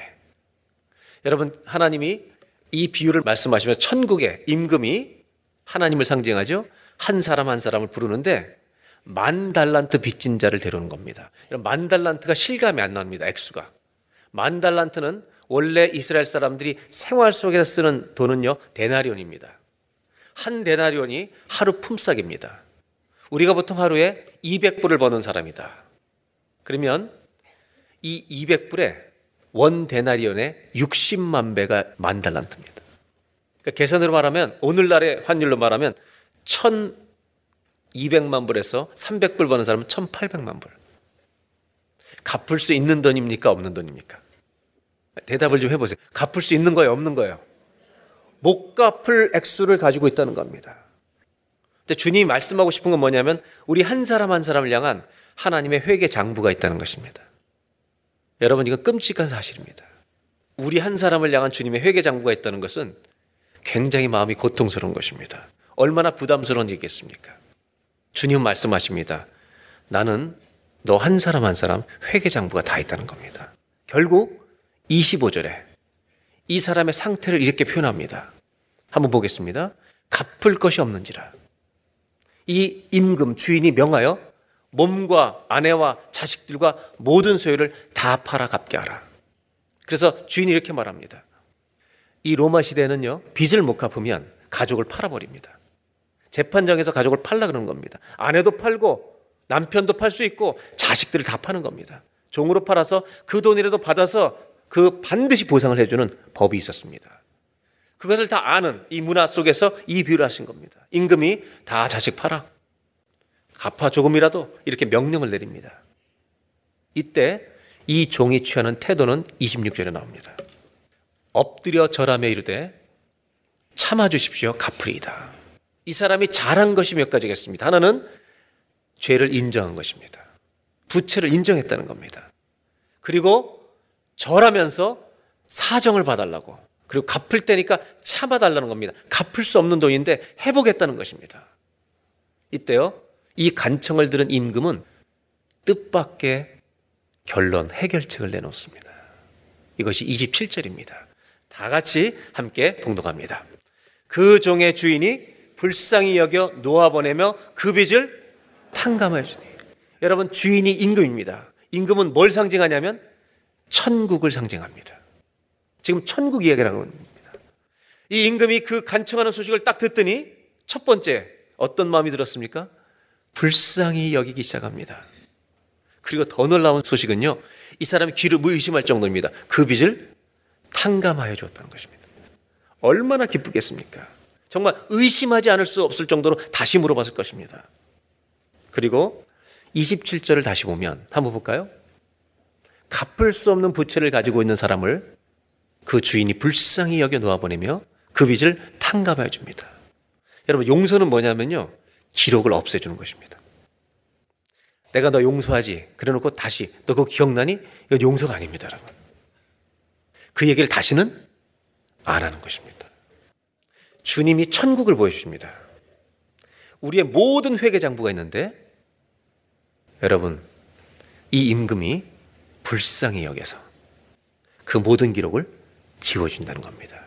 여러분, 하나님이 이 비유를 말씀하시면 천국의 임금이 하나님을 상징하죠. 한 사람 한 사람을 부르는데 만 달란트 빚진 자를 데려오는 겁니다. 만 달란트가 실감이 안 납니다. 액수가. 만 달란트는 원래 이스라엘 사람들이 생활 속에서 쓰는 돈은요, 데나리온입니다. 한 데나리온이 하루 품삯입니다. 우리가 보통 하루에 200불을 버는 사람이다. 그러면 이 200불에 원 데나리온의 60만 배가 만 달란트입니다. 그러니까 계산으로 말하면 오늘날의 환율로 말하면 1,200만 불에서 300불 버는 사람은 1,800만 불. 갚을 수 있는 돈입니까? 없는 돈입니까? 대답을 좀 해보세요. 갚을 수 있는 거예요? 없는 거예요? 못 갚을 액수를 가지고 있다는 겁니다. 근데 주님이 말씀하고 싶은 건 뭐냐면 우리 한 사람 한 사람을 향한 하나님의 회개 장부가 있다는 것입니다. 여러분 이건 끔찍한 사실입니다. 우리 한 사람을 향한 주님의 회개 장부가 있다는 것은 굉장히 마음이 고통스러운 것입니다. 얼마나 부담스러운 일겠습니까? 주님 말씀하십니다. 나는 너 한 사람 한 사람 회개 장부가 다 있다는 겁니다. 결국 25절에 이 사람의 상태를 이렇게 표현합니다. 한번 보겠습니다. 갚을 것이 없는지라. 이 임금 주인이 명하여 몸과 아내와 자식들과 모든 소유를 다 팔아 갚게 하라. 그래서 주인이 이렇게 말합니다. 이 로마 시대는요, 빚을 못 갚으면 가족을 팔아버립니다. 재판장에서 가족을 팔라 그러는 겁니다. 아내도 팔고 남편도 팔 수 있고 자식들을 다 파는 겁니다. 종으로 팔아서 그 돈이라도 받아서 그 반드시 보상을 해주는 법이 있었습니다. 그것을 다 아는 이 문화 속에서 이 비유를 하신 겁니다. 임금이 다 자식 팔아. 갚아 조금이라도 이렇게 명령을 내립니다. 이때 이 종이 취하는 태도는 26절에 나옵니다. 엎드려 절하며 이르되 참아 주십시오 갚으리이다. 이 사람이 잘한 것이 몇 가지겠습니다. 하나는 죄를 인정한 것입니다. 부채를 인정했다는 겁니다. 그리고 절하면서 사정을 봐달라고. 그리고 갚을 때니까 참아달라는 겁니다. 갚을 수 없는 돈인데 해보겠다는 것입니다. 이때요, 이 간청을 들은 임금은 뜻밖의 결론, 해결책을 내놓습니다. 이것이 27절입니다. 다 같이 함께 봉독합니다. 그 종의 주인이 불쌍히 여겨 놓아보내며 그 빚을 탕감하여 주니. 여러분, 주인이 임금입니다. 임금은 뭘 상징하냐면 천국을 상징합니다. 지금 천국 이야기를 하는 겁니다. 이 임금이 그 간청하는 소식을 딱 듣더니 첫 번째 어떤 마음이 들었습니까? 불쌍히 여기기 시작합니다. 그리고 더 놀라운 소식은요. 이 사람이 귀를 의심할 정도입니다. 그 빚을 탕감하여 줬다는 것입니다. 얼마나 기쁘겠습니까? 정말 의심하지 않을 수 없을 정도로 다시 물어봤을 것입니다. 그리고 27절을 다시 보면 한번 볼까요? 갚을 수 없는 부채를 가지고 있는 사람을 그 주인이 불쌍히 여겨 놓아보내며 그 빚을 탕감하여 줍니다. 여러분, 용서는 뭐냐면요. 기록을 없애주는 것입니다. 내가 너 용서하지. 그래 놓고 다시 너 그거 기억나니? 이건 용서가 아닙니다, 여러분. 그 얘기를 다시는 안 하는 것입니다. 주님이 천국을 보여주십니다. 우리의 모든 회계 장부가 있는데 여러분 이 임금이 불쌍히 여겨서 그 모든 기록을 지워준다는 겁니다.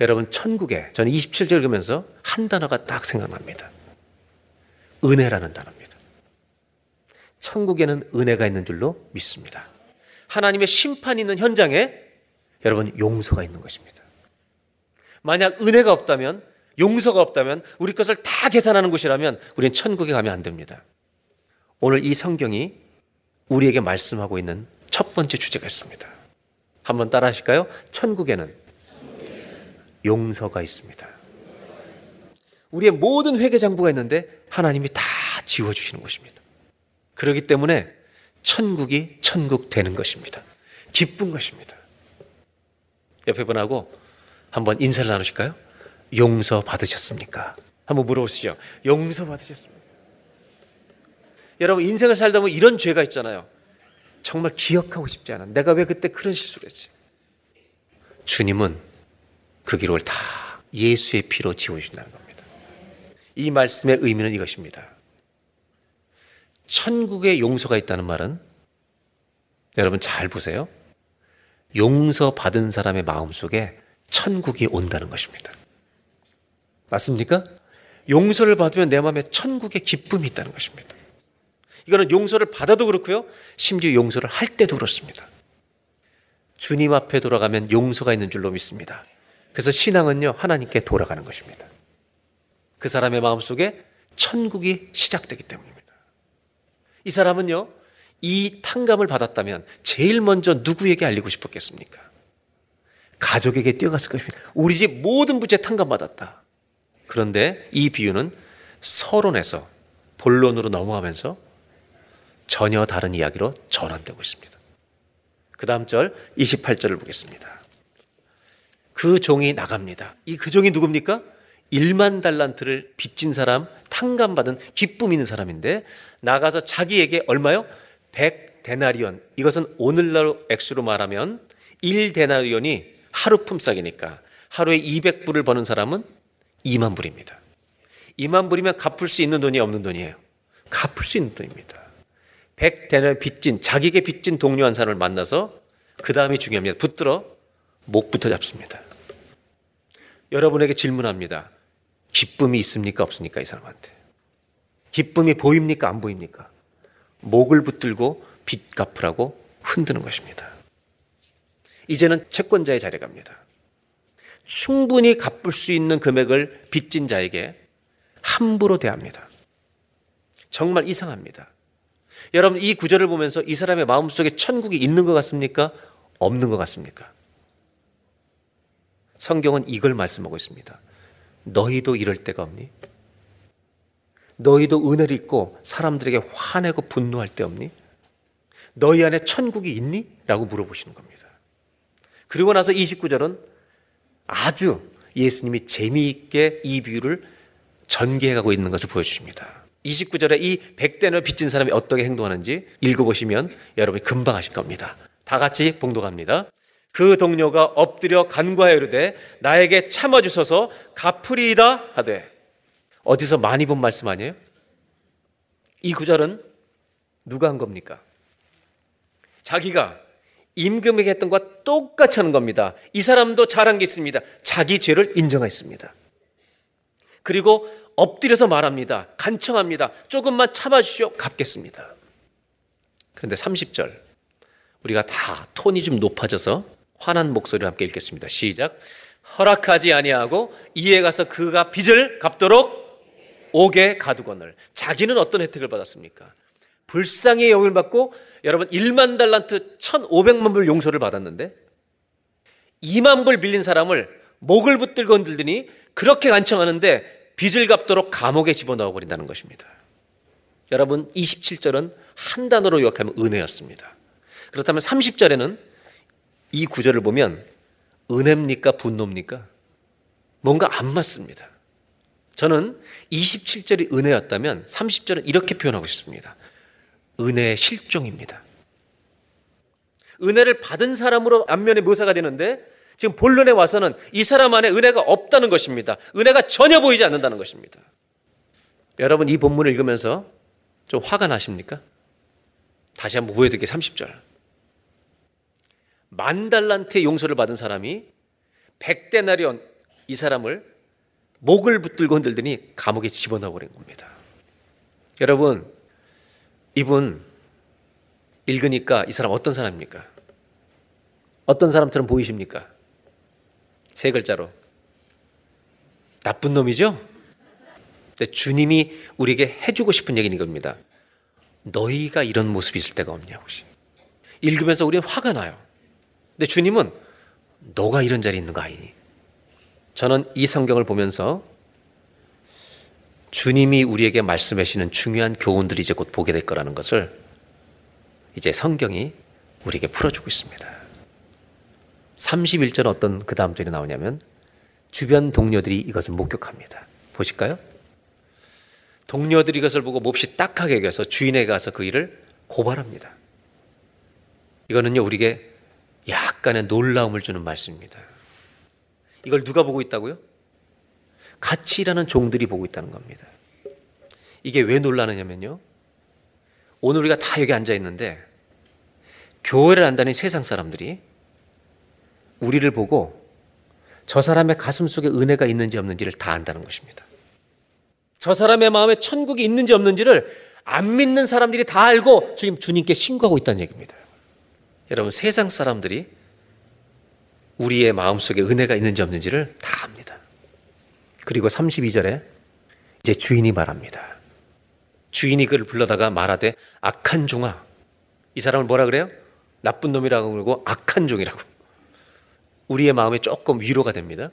여러분 천국에 저는 27절 읽으면서 한 단어가 딱 생각납니다. 은혜라는 단어입니다. 천국에는 은혜가 있는 줄로 믿습니다. 하나님의 심판이 있는 현장에 여러분 용서가 있는 것입니다. 만약 은혜가 없다면 용서가 없다면 우리 것을 다 계산하는 곳이라면 우리는 천국에 가면 안 됩니다. 오늘 이 성경이 우리에게 말씀하고 있는 첫 번째 주제가 있습니다. 한번 따라 하실까요? 천국에는 용서가 있습니다. 우리의 모든 회개 장부가 있는데 하나님이 다 지워주시는 것입니다. 그렇기 때문에 천국이 천국 되는 것입니다. 기쁜 것입니다. 옆에 분하고 한번 인사를 나누실까요? 용서 받으셨습니까? 한번 물어보시죠. 용서 받으셨습니까? 여러분 인생을 살다 보면 이런 죄가 있잖아요. 정말 기억하고 싶지 않아. 내가 왜 그때 그런 실수를 했지? 주님은 그 기록을 다 예수의 피로 지워주신다는 겁니다. 이 말씀의 의미는 이것입니다. 천국에 용서가 있다는 말은 여러분 잘 보세요. 용서 받은 사람의 마음 속에 천국이 온다는 것입니다. 맞습니까? 용서를 받으면 내 마음에 천국의 기쁨이 있다는 것입니다. 이거는 용서를 받아도 그렇고요. 심지어 용서를 할 때도 그렇습니다. 주님 앞에 돌아가면 용서가 있는 줄로 믿습니다. 그래서 신앙은요, 하나님께 돌아가는 것입니다. 그 사람의 마음속에 천국이 시작되기 때문입니다. 이 사람은요, 이 탕감을 받았다면 제일 먼저 누구에게 알리고 싶었겠습니까? 가족에게 뛰어갔을 것입니다. 우리 집 모든 부채 탕감 받았다. 그런데 이 비유는 서론에서 본론으로 넘어가면서 전혀 다른 이야기로 전환되고 있습니다. 그 다음 절 28절을 보겠습니다. 그 종이 나갑니다. 이 그 종이 누굽니까? 1만 달란트를 빚진 사람, 탕감받은 기쁨 있는 사람인데 나가서 자기에게 얼마요? 100 데나리온. 이것은 오늘날 액수로 말하면 1 데나리온이 하루 품삯이니까 하루에 200불을 버는 사람은 2만 불입니다. 2만 불이면 갚을 수 있는 돈이 없는 돈이에요. 갚을 수 있는 돈입니다. 100대나 빚진 자기에게 빚진 동료 한 사람을 만나서 그 다음이 중요합니다. 붙들어 목부터 잡습니다. 여러분에게 질문합니다. 기쁨이 있습니까 없습니까 이 사람한테? 기쁨이 보입니까 안 보입니까? 목을 붙들고 빚 갚으라고 흔드는 것입니다. 이제는 채권자의 자리에 갑니다. 충분히 갚을 수 있는 금액을 빚진 자에게 함부로 대합니다. 정말 이상합니다. 여러분 이 구절을 보면서 이 사람의 마음속에 천국이 있는 것 같습니까? 없는 것 같습니까? 성경은 이걸 말씀하고 있습니다. 너희도 이럴 때가 없니? 너희도 은혜를 잊고 사람들에게 화내고 분노할 때 없니? 너희 안에 천국이 있니? 라고 물어보시는 겁니다. 그리고 나서 29절은 아주 예수님이 재미있게 이 비유를 전개해가고 있는 것을 보여주십니다. 29절에 이 백대를 빚진 사람이 어떻게 행동하는지 읽어보시면 여러분이 금방 아실 겁니다. 다 같이 봉독합니다. 그 동료가 엎드려 간과하여 이르되 나에게 참아주소서 갚으리이다 하되 어디서 많이 본 말씀 아니에요? 이 구절은 누가 한 겁니까? 자기가 임금에게 했던 것과 똑같이 하는 겁니다. 이 사람도 잘한 게 있습니다. 자기 죄를 인정했습니다. 그리고 엎드려서 말합니다. 간청합니다. 조금만 참아주시오. 갚겠습니다. 그런데 30절. 우리가 다 톤이 좀 높아져서 화난 목소리로 함께 읽겠습니다. 시작. 허락하지 아니하고 이에 가서 그가 빚을 갚도록 옥에 가두거늘. 자기는 어떤 혜택을 받았습니까? 불쌍히 여을 받고 여러분 1만 달란트 1,500만 불 용서를 받았는데 2만 불 빌린 사람을 목을 붙들고 흔들더니 그렇게 간청하는데 빚을 갚도록 감옥에 집어넣어 버린다는 것입니다. 여러분 27절은 한 단어로 요약하면 은혜였습니다. 그렇다면 30절에는 이 구절을 보면 은혜입니까 분노입니까? 뭔가 안 맞습니다. 저는 27절이 은혜였다면 30절은 이렇게 표현하고 싶습니다. 은혜의 실종입니다. 은혜를 받은 사람으로 안면에 묘사가 되는데 지금 본론에 와서는 이 사람 안에 은혜가 없다는 것입니다. 은혜가 전혀 보이지 않는다는 것입니다. 여러분 이 본문을 읽으면서 좀 화가 나십니까? 다시 한번 보여드릴게요. 30절. 만 달란트의 용서를 받은 사람이 백데나리온 이 사람을 목을 붙들고 흔들더니 감옥에 집어넣어 버린 겁니다. 여러분, 이분 읽으니까 이 사람 어떤 사람입니까? 어떤 사람처럼 보이십니까? 세 글자로. 나쁜 놈이죠? 근데 주님이 우리에게 해주고 싶은 얘기는 이겁니다. 너희가 이런 모습이 있을 때가 없냐, 혹시. 읽으면서 우리는 화가 나요. 근데 주님은 너가 이런 자리에 있는 거 아니니? 저는 이 성경을 보면서 주님이 우리에게 말씀하시는 중요한 교훈들이 이제 곧 보게 될 거라는 것을 이제 성경이 우리에게 풀어주고 있습니다. 31절 어떤 그 다음 절이 나오냐면 주변 동료들이 이것을 목격합니다. 보실까요? 동료들이 이것을 보고 몹시 딱하게 여겨서 주인에게 가서 그 일을 고발합니다. 이거는요, 우리에게 약간의 놀라움을 주는 말씀입니다. 이걸 누가 보고 있다고요? 같이 일하는 종들이 보고 있다는 겁니다. 이게 왜 놀라느냐면요. 오늘 우리가 다 여기 앉아 있는데 교회를 안다는 세상 사람들이 우리를 보고 저 사람의 가슴 속에 은혜가 있는지 없는지를 다 안다는 것입니다. 저 사람의 마음에 천국이 있는지 없는지를 안 믿는 사람들이 다 알고 지금 주님께 신고하고 있다는 얘기입니다. 여러분 세상 사람들이 우리의 마음 속에 은혜가 있는지 없는지를 다 압니다. 그리고 32절에 이제 주인이 말합니다. 주인이 그를 불러다가 말하되 악한 종아. 이 사람을 뭐라 그래요? 나쁜 놈이라고 그러고 악한 종이라고. 우리의 마음에 조금 위로가 됩니다.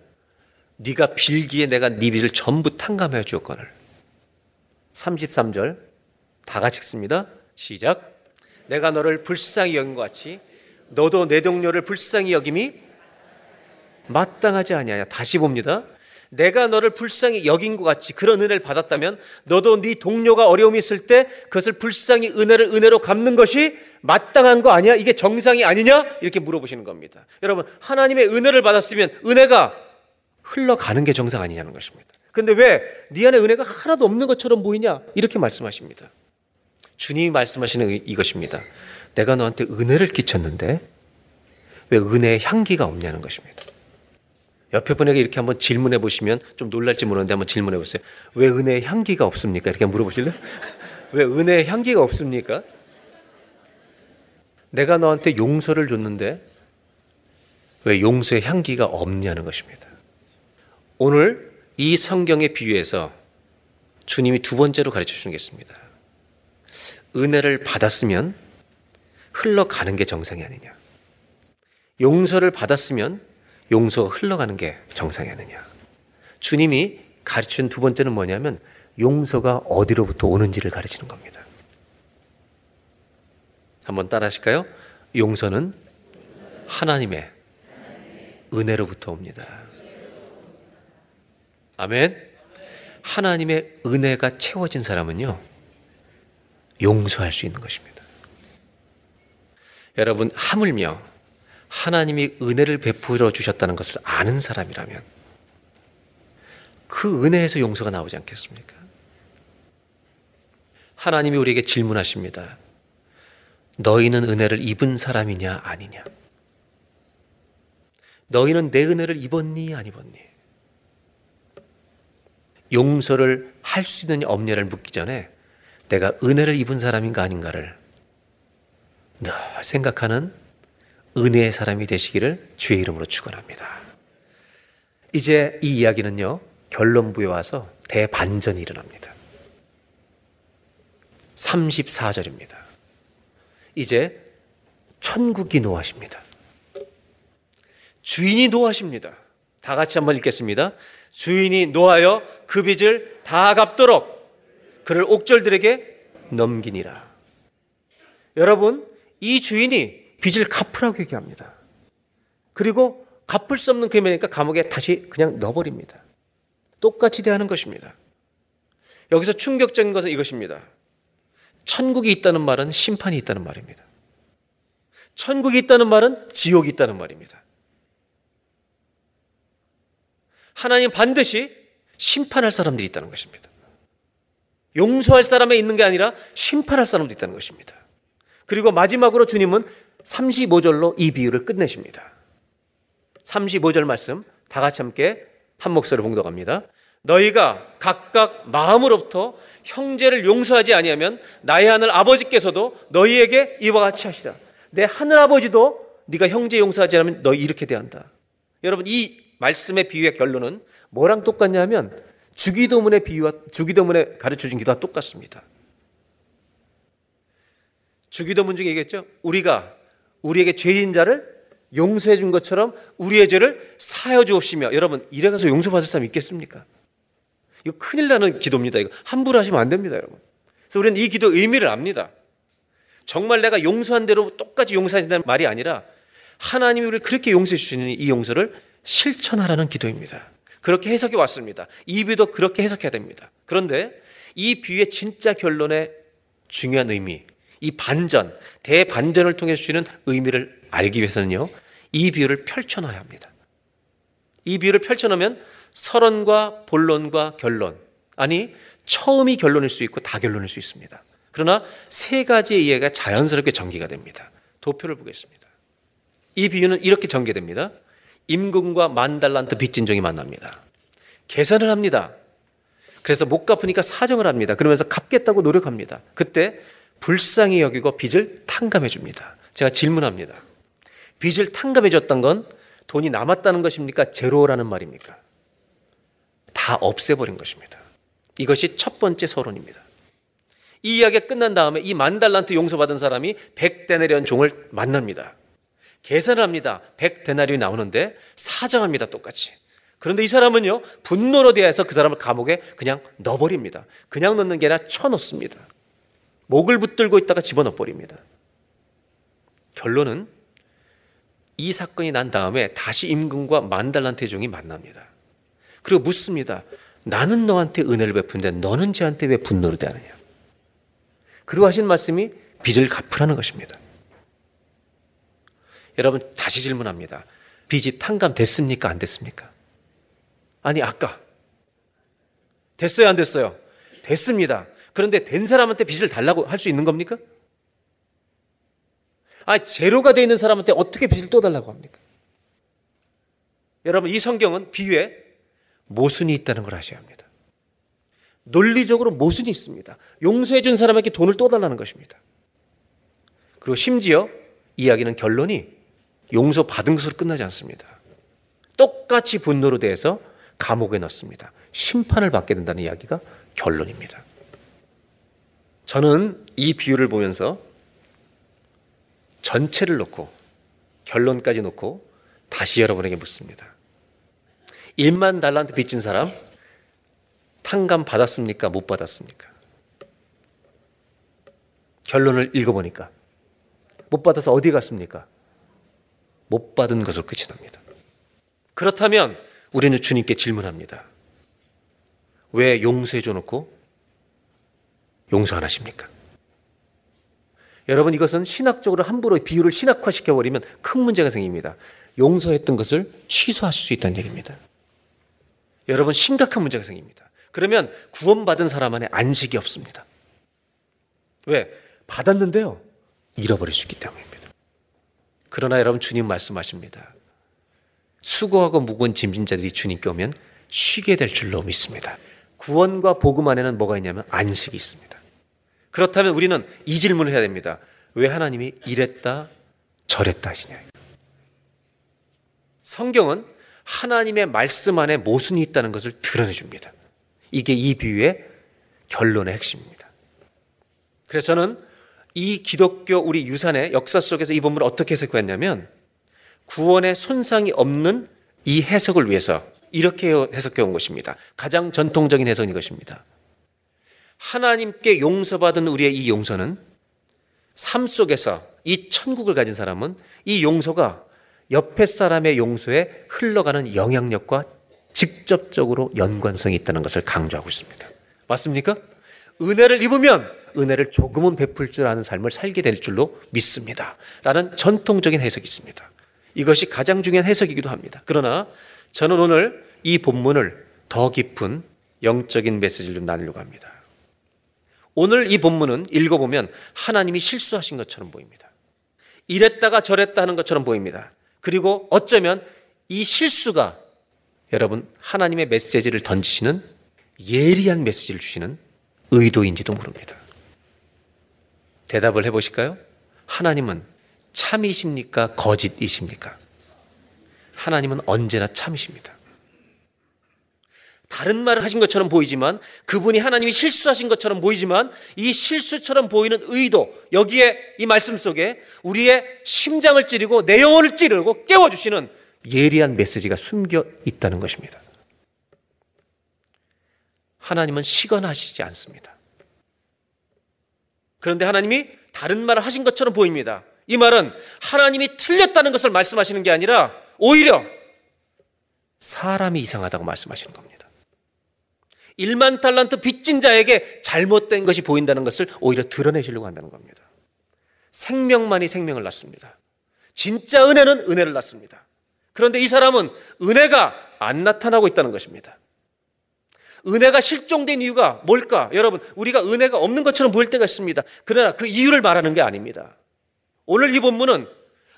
네가 빌기에 내가 네 빚을 전부 탕감해 주었거늘. 33절 다 같이 읽습니다. 시작. 내가 너를 불쌍히 여긴 것 같이 너도 내 동료를 불쌍히 여김이 마땅하지 아니하냐. 다시 봅니다. 내가 너를 불쌍히 여긴 것 같이 그런 은혜를 받았다면 너도 네 동료가 어려움이 있을 때 그것을 불쌍히 은혜를 은혜로 갚는 것이 마땅한 거 아니야? 이게 정상이 아니냐? 이렇게 물어보시는 겁니다. 여러분, 하나님의 은혜를 받았으면 은혜가 흘러가는 게 정상 아니냐는 것입니다. 근데 왜 네 안에 은혜가 하나도 없는 것처럼 보이냐? 이렇게 말씀하십니다. 주님이 말씀하시는 이것입니다. 내가 너한테 은혜를 끼쳤는데 왜 은혜의 향기가 없냐는 것입니다. 옆에 분에게 이렇게 한번 질문해 보시면 좀 놀랄지 모르는데 한번 질문해 보세요. 왜 은혜의 향기가 없습니까? 이렇게 물어보실래요? 왜 은혜의 향기가 없습니까? 내가 너한테 용서를 줬는데 왜 용서의 향기가 없냐는 것입니다. 오늘 이 성경의 비유에서 주님이 두 번째로 가르쳐 주는 게 있습니다. 은혜를 받았으면 흘러가는 게 정상이 아니냐. 용서를 받았으면 용서가 흘러가는 게 정상이 아니냐. 주님이 가르친 두 번째는 뭐냐면 용서가 어디로부터 오는지를 가르치는 겁니다. 한번 따라 하실까요? 용서는 하나님의 은혜로부터 옵니다. 아멘. 하나님의 은혜가 채워진 사람은요, 용서할 수 있는 것입니다. 여러분, 하물며 하나님이 은혜를 베풀어 주셨다는 것을 아는 사람이라면 그 은혜에서 용서가 나오지 않겠습니까? 하나님이 우리에게 질문하십니다. 너희는 은혜를 입은 사람이냐 아니냐? 너희는 내 은혜를 입었니 안 입었니? 용서를 할 수 있느냐 없냐를 묻기 전에 내가 은혜를 입은 사람인가 아닌가를 늘 생각하는 은혜의 사람이 되시기를 주의 이름으로 축원합니다. 이제 이 이야기는요 결론부에 와서 대반전이 일어납니다. 34절입니다. 이제 천국이 노하십니다. 주인이 노하십니다. 다 같이 한번 읽겠습니다. 주인이 노하여 그 빚을 다 갚도록 그를 옥절들에게 넘기니라. 여러분, 이 주인이 빚을 갚으라고 얘기합니다. 그리고 갚을 수 없는 금액이니까 감옥에 다시 그냥 넣어버립니다. 똑같이 대하는 것입니다. 여기서 충격적인 것은 이것입니다. 천국이 있다는 말은 심판이 있다는 말입니다. 천국이 있다는 말은 지옥이 있다는 말입니다. 하나님 반드시 심판할 사람들이 있다는 것입니다. 용서할 사람에 있는 게 아니라 심판할 사람도 있다는 것입니다. 그리고 마지막으로 주님은 35절로 이 비유를 끝내십니다. 35절 말씀 다 같이 함께 한 목소리 봉독합니다. 너희가 각각 마음으로부터 형제를 용서하지 아니하면 나의 하늘 아버지께서도 너희에게 이와 같이 하시다. 내 하늘 아버지도 네가 형제 용서하지 않으면 너희 이렇게 대한다. 여러분 이 말씀의 비유의 결론은 뭐랑 똑같냐면 주기도문의 비유와 주기도문에 가르쳐 준 기도와 똑같습니다. 주기도문 중에 얘기했죠. 우리가 우리에게 죄인 자를 용서해 준 것처럼 우리의 죄를 사여 주옵시며 여러분 이래 가서 용서받을 사람 있겠습니까? 이거 큰일 나는 기도입니다. 이거 함부로 하시면 안 됩니다, 여러분. 그래서 우리는 이 기도 의미를 압니다. 정말 내가 용서한 대로 똑같이 용서하신다는 말이 아니라 하나님이 우리를 그렇게 용서해 주시는 이 용서를 실천하라는 기도입니다. 그렇게 해석이 왔습니다. 이 비유도 그렇게 해석해야 됩니다. 그런데 이 비유의 진짜 결론의 중요한 의미, 이 반전, 대반전을 통해 주시는 의미를 알기 위해서는요, 이 비유를 펼쳐놔야 합니다. 이 비유를 펼쳐놓으면 서론과 본론과 결론, 아니, 처음이 결론일 수 있고 다 결론일 수 있습니다. 그러나 세 가지의 이해가 자연스럽게 전개가 됩니다. 도표를 보겠습니다. 이 비유는 이렇게 전개됩니다. 임금과 만달란트 빚진 종이 만납니다. 계산을 합니다. 그래서 못 갚으니까 사정을 합니다. 그러면서 갚겠다고 노력합니다. 그때 불쌍히 여기고 빚을 탕감해 줍니다. 제가 질문합니다. 빚을 탕감해 줬던 건 돈이 남았다는 것입니까? 제로라는 말입니까? 다 없애버린 것입니다. 이것이 첫 번째 서론입니다. 이 이야기가 끝난 다음에 이 만 달란트 용서받은 사람이 백데나리온 종을 만납니다. 계산을 합니다. 백데나리온이 나오는데 사정합니다. 똑같이. 그런데 이 사람은요, 분노로 대해서 그 사람을 감옥에 그냥 넣어버립니다. 그냥 넣는 게 아니라 쳐넣습니다. 목을 붙들고 있다가 집어넣어 버립니다. 결론은 이 사건이 난 다음에 다시 임금과 만달란트 종이 만납니다. 그리고 묻습니다. 나는 너한테 은혜를 베푼데 너는 쟤한테 왜 분노를 대하느냐? 그리고 하신 말씀이 빚을 갚으라는 것입니다. 여러분 다시 질문합니다. 빚이 탕감됐습니까? 안 됐습니까? 아니 아까 됐어요? 안 됐어요? 됐습니다. 그런데 된 사람한테 빚을 달라고 할 수 있는 겁니까? 아 제로가 되어 있는 사람한테 어떻게 빚을 또 달라고 합니까? 여러분 이 성경은 비유에 모순이 있다는 걸 아셔야 합니다. 논리적으로 모순이 있습니다. 용서해 준 사람에게 돈을 또 달라는 것입니다. 그리고 심지어 이야기는 결론이 용서 받은 것으로 끝나지 않습니다. 똑같이 분노로 대해서 감옥에 넣습니다. 심판을 받게 된다는 이야기가 결론입니다. 저는 이 비유를 보면서 전체를 놓고 결론까지 놓고 다시 여러분에게 묻습니다. 1만 달란트 빚진 사람 탕감 받았습니까? 못 받았습니까? 결론을 읽어보니까 못 받아서 어디 갔습니까? 못 받은 것으로 끝이 납니다. 그렇다면 우리는 주님께 질문합니다. 왜 용서해 줘 놓고 용서 안 하십니까? 여러분 이것은 신학적으로 함부로 비유를 신학화시켜 버리면 큰 문제가 생깁니다. 용서했던 것을 취소하실 수 있다는 얘기입니다. 여러분 심각한 문제가 생깁니다. 그러면 구원받은 사람 안에 안식이 없습니다. 왜? 받았는데요. 잃어버릴 수 있기 때문입니다. 그러나 여러분 주님 말씀하십니다. 수고하고 무거운 짐진 자들이 주님께 오면 쉬게 될 줄로 믿습니다. 구원과 복음 안에는 뭐가 있냐면 안식이 있습니다. 그렇다면 우리는 이 질문을 해야 됩니다. 왜 하나님이 이랬다 저랬다 하시냐? 성경은 하나님의 말씀 안에 모순이 있다는 것을 드러내 줍니다. 이게 이 비유의 결론의 핵심입니다. 그래서 저는 이 기독교 우리 유산의 역사 속에서 이 본문을 어떻게 해석했냐면 구원의 손상이 없는 이 해석을 위해서 이렇게 해석해 온 것입니다. 가장 전통적인 해석인 이것입니다. 하나님께 용서받은 우리의 이 용서는 삶 속에서 이 천국을 가진 사람은 이 용서가 옆에 사람의 용서에 흘러가는 영향력과 직접적으로 연관성이 있다는 것을 강조하고 있습니다. 맞습니까? 은혜를 입으면 은혜를 조금은 베풀 줄 아는 삶을 살게 될 줄로 믿습니다. 라는 전통적인 해석이 있습니다. 이것이 가장 중요한 해석이기도 합니다. 그러나 저는 오늘 이 본문을 더 깊은 영적인 메시지를 좀 나누려고 합니다. 오늘 이 본문은 읽어보면 하나님이 실수하신 것처럼 보입니다. 이랬다가 저랬다 하는 것처럼 보입니다. 그리고 어쩌면 이 실수가 여러분 하나님의 메시지를 던지시는 예리한 메시지를 주시는 의도인지도 모릅니다. 대답을 해보실까요? 하나님은 참이십니까? 거짓이십니까? 하나님은 언제나 참이십니다. 다른 말을 하신 것처럼 보이지만 그분이 하나님이 실수하신 것처럼 보이지만 이 실수처럼 보이는 의도 여기에 이 말씀 속에 우리의 심장을 찌르고 내 영혼을 찌르고 깨워주시는 예리한 메시지가 숨겨 있다는 것입니다. 하나님은 시건하시지 않습니다. 그런데 하나님이 다른 말을 하신 것처럼 보입니다. 이 말은 하나님이 틀렸다는 것을 말씀하시는 게 아니라 오히려 사람이 이상하다고 말씀하시는 겁니다. 1만 달란트 빚진 자에게 잘못된 것이 보인다는 것을 오히려 드러내시려고 한다는 겁니다. 생명만이 생명을 낳습니다. 진짜 은혜는 은혜를 낳습니다. 그런데 이 사람은 은혜가 안 나타나고 있다는 것입니다. 은혜가 실종된 이유가 뭘까? 여러분, 우리가 은혜가 없는 것처럼 보일 때가 있습니다. 그러나 그 이유를 말하는 게 아닙니다. 오늘 이 본문은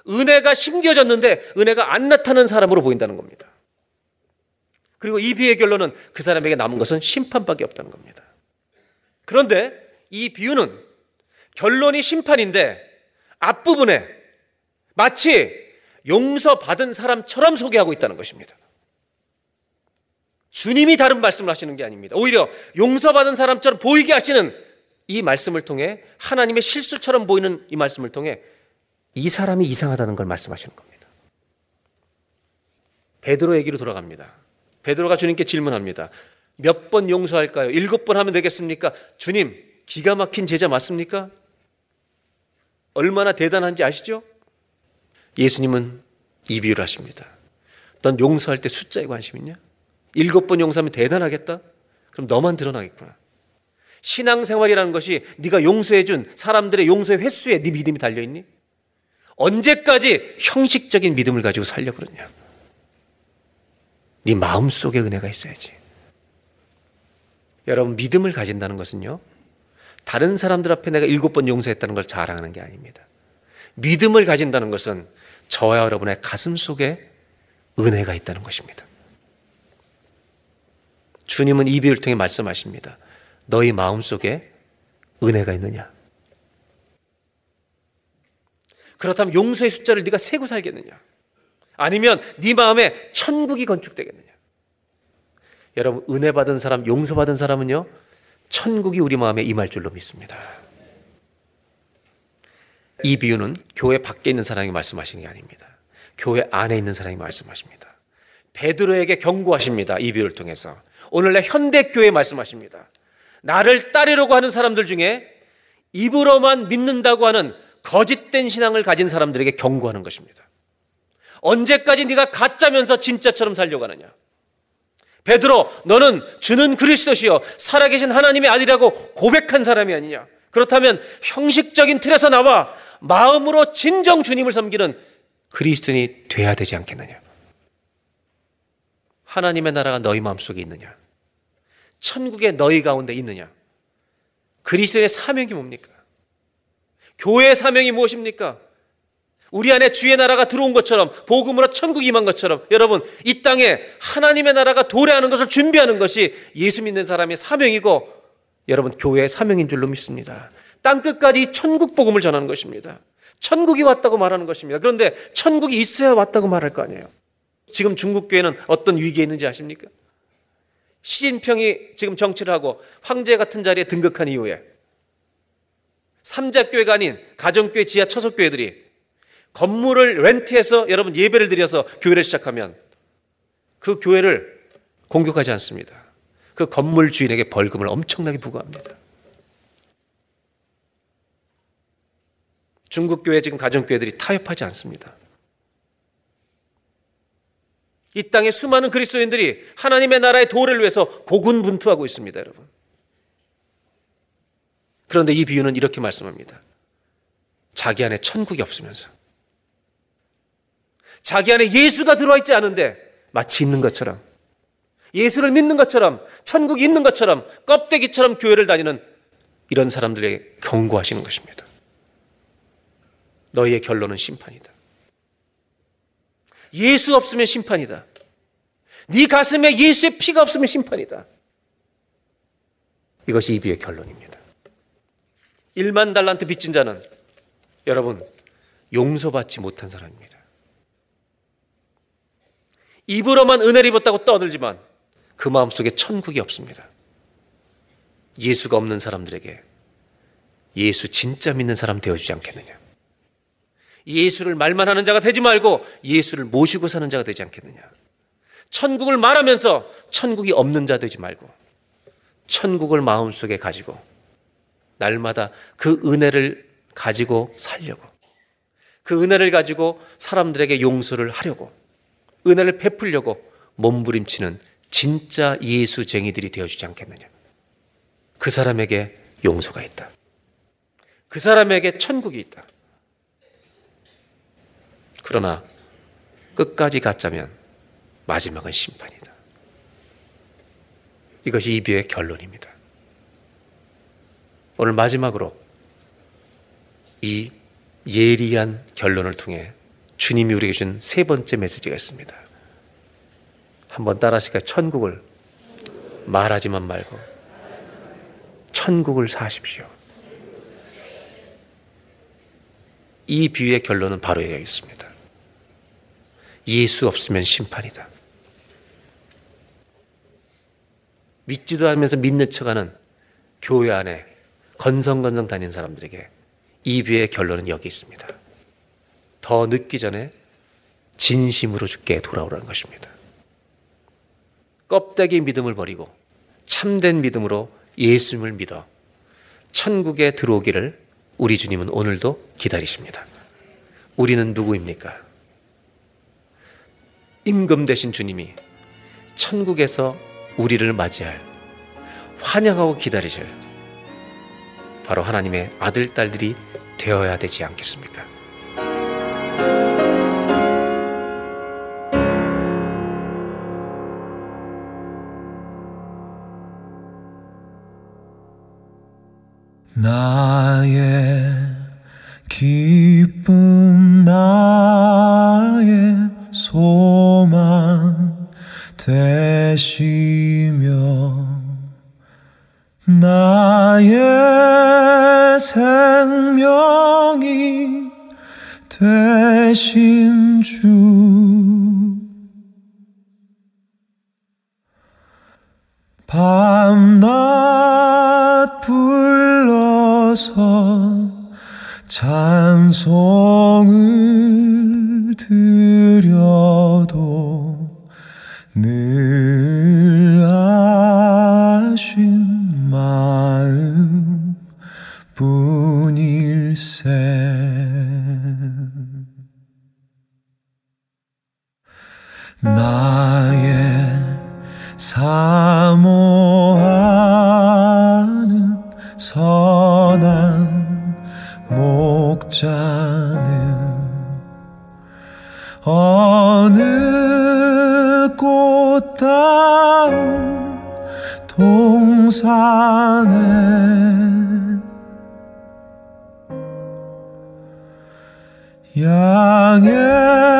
은혜가 심겨졌는데 은혜가 안 나타나는 사람으로 보인다는 겁니다. 그리고 이 비유의 결론은 그 사람에게 남은 것은 심판밖에 없다는 겁니다. 그런데 이 비유는 결론이 심판인데 앞부분에 마치 용서받은 사람처럼 소개하고 있다는 것입니다. 주님이 다른 말씀을 하시는 게 아닙니다. 오히려 용서받은 사람처럼 보이게 하시는 이 말씀을 통해 하나님의 실수처럼 보이는 이 말씀을 통해 이 사람이 이상하다는 걸 말씀하시는 겁니다. 베드로 얘기로 돌아갑니다. 베드로가 주님께 질문합니다. 몇 번 용서할까요? 일곱 번 하면 되겠습니까? 주님, 기가 막힌 제자 맞습니까? 얼마나 대단한지 아시죠? 예수님은 이 비유를 하십니다. 넌 용서할 때 숫자에 관심 있냐? 일곱 번 용서하면 대단하겠다? 그럼 너만 드러나겠구나. 신앙생활이라는 것이 네가 용서해준 사람들의 용서의 횟수에 네 믿음이 달려있니? 언제까지 형식적인 믿음을 가지고 살려 그러냐? 네 마음 속에 은혜가 있어야지. 여러분 믿음을 가진다는 것은요. 다른 사람들 앞에 내가 일곱 번 용서했다는 걸 자랑하는 게 아닙니다. 믿음을 가진다는 것은 저와 여러분의 가슴 속에 은혜가 있다는 것입니다. 주님은 이 비유를 통해 말씀하십니다. 너희 마음 속에 은혜가 있느냐? 그렇다면 용서의 숫자를 네가 세고 살겠느냐? 아니면 네 마음에 천국이 건축되겠느냐? 여러분 은혜 받은 사람, 용서 받은 사람은요 천국이 우리 마음에 임할 줄로 믿습니다. 이 비유는 교회 밖에 있는 사람이 말씀하시는 게 아닙니다. 교회 안에 있는 사람이 말씀하십니다. 베드로에게 경고하십니다. 이 비유를 통해서 오늘날 현대 교회 말씀하십니다. 나를 따르려고 하는 사람들 중에 입으로만 믿는다고 하는 거짓된 신앙을 가진 사람들에게 경고하는 것입니다. 언제까지 네가 가짜면서 진짜처럼 살려고 하느냐? 베드로, 너는 주는 그리스도시요 살아계신 하나님의 아들이라고 고백한 사람이 아니냐? 그렇다면 형식적인 틀에서 나와 마음으로 진정 주님을 섬기는 그리스도인이 돼야 되지 않겠느냐? 하나님의 나라가 너희 마음속에 있느냐? 천국의 너희 가운데 있느냐? 그리스도의 사명이 뭡니까? 교회의 사명이 무엇입니까? 우리 안에 주의 나라가 들어온 것처럼 복음으로 천국이 임한 것처럼 여러분 이 땅에 하나님의 나라가 도래하는 것을 준비하는 것이 예수 믿는 사람의 사명이고 여러분 교회의 사명인 줄로 믿습니다. 땅 끝까지 천국 복음을 전하는 것입니다. 천국이 왔다고 말하는 것입니다. 그런데 천국이 있어야 왔다고 말할 거 아니에요. 지금 중국 교회는 어떤 위기에 있는지 아십니까? 시진평이 지금 정치를 하고 황제 같은 자리에 등극한 이후에 삼자교회가 아닌 가정교회 지하 처석교회들이 건물을 렌트해서 여러분 예배를 드려서 교회를 시작하면 그 교회를 공격하지 않습니다. 그 건물 주인에게 벌금을 엄청나게 부과합니다. 중국 교회 지금 가정 교회들이 타협하지 않습니다. 이 땅에 수많은 그리스도인들이 하나님의 나라의 도를 위해서 고군분투하고 있습니다, 여러분. 그런데 이 비유는 이렇게 말씀합니다. 자기 안에 천국이 없으면서 자기 안에 예수가 들어와 있지 않은데 마치 있는 것처럼 예수를 믿는 것처럼 천국이 있는 것처럼 껍데기처럼 교회를 다니는 이런 사람들에게 경고하시는 것입니다. 너희의 결론은 심판이다. 예수 없으면 심판이다. 네 가슴에 예수의 피가 없으면 심판이다. 이것이 이비의 결론입니다. 1만 달란트 빚진 자는 여러분 용서받지 못한 사람입니다. 입으로만 은혜를 입었다고 떠들지만 그 마음속에 천국이 없습니다. 예수가 없는 사람들에게 예수 진짜 믿는 사람 되어주지 않겠느냐. 예수를 말만 하는 자가 되지 말고 예수를 모시고 사는 자가 되지 않겠느냐. 천국을 말하면서 천국이 없는 자 되지 말고 천국을 마음속에 가지고 날마다 그 은혜를 가지고 살려고 그 은혜를 가지고 사람들에게 용서를 하려고 은혜를 베풀려고 몸부림치는 진짜 예수쟁이들이 되어주지 않겠느냐. 그 사람에게 용서가 있다. 그 사람에게 천국이 있다. 그러나 끝까지 가짜면 마지막은 심판이다. 이것이 이비의 결론입니다. 오늘 마지막으로 이 예리한 결론을 통해 주님이 우리에게 준 세 번째 메시지가 있습니다. 한번 따라하실까요? 천국을 말하지만 말고 천국을 사십시오. 이 비유의 결론은 바로 여기 있습니다. 예수 없으면 심판이다. 믿지도 않으면서 믿는 척하는 교회 안에 건성건성 다니는 사람들에게 이 비유의 결론은 여기 있습니다. 더 늦기 전에 진심으로 죽게 돌아오라는 것입니다. 껍데기 믿음을 버리고 참된 믿음으로 예수님을 믿어 천국에 들어오기를 우리 주님은 오늘도 기다리십니다. 우리는 누구입니까? 임금 되신 주님이 천국에서 우리를 맞이할 환영하고 기다리실 바로 하나님의 아들, 딸들이 되어야 되지 않겠습니까? 나의 기쁨 나의 소망 되시며 나의 생명이 되 신 주. 밤낮 불러서 찬송을 드려도 늘 아신 마음 뿐일세 나의 사모하는 선한 목자는 어느 꽃다운 동산에 양의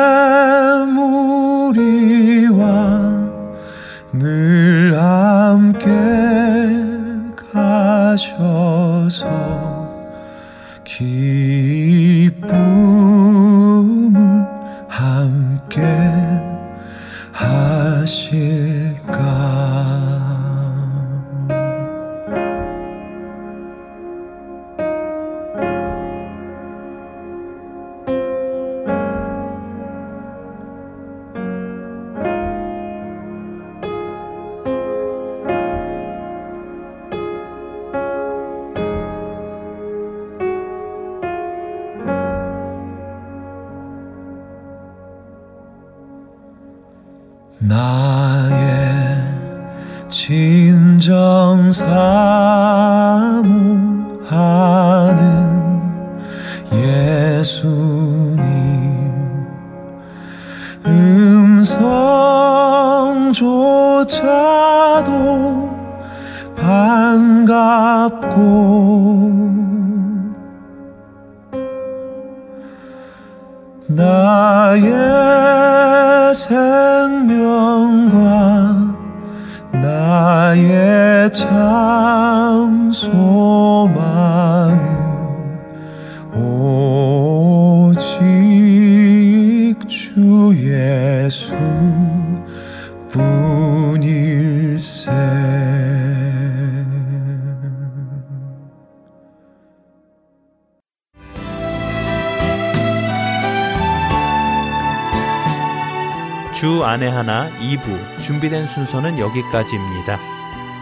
준비된 순서는 여기까지입니다.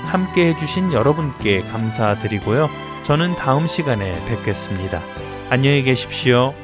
함께 해주신 여러분께 감사드리고요. 저는 다음 시간에 뵙겠습니다. 안녕히 계십시오.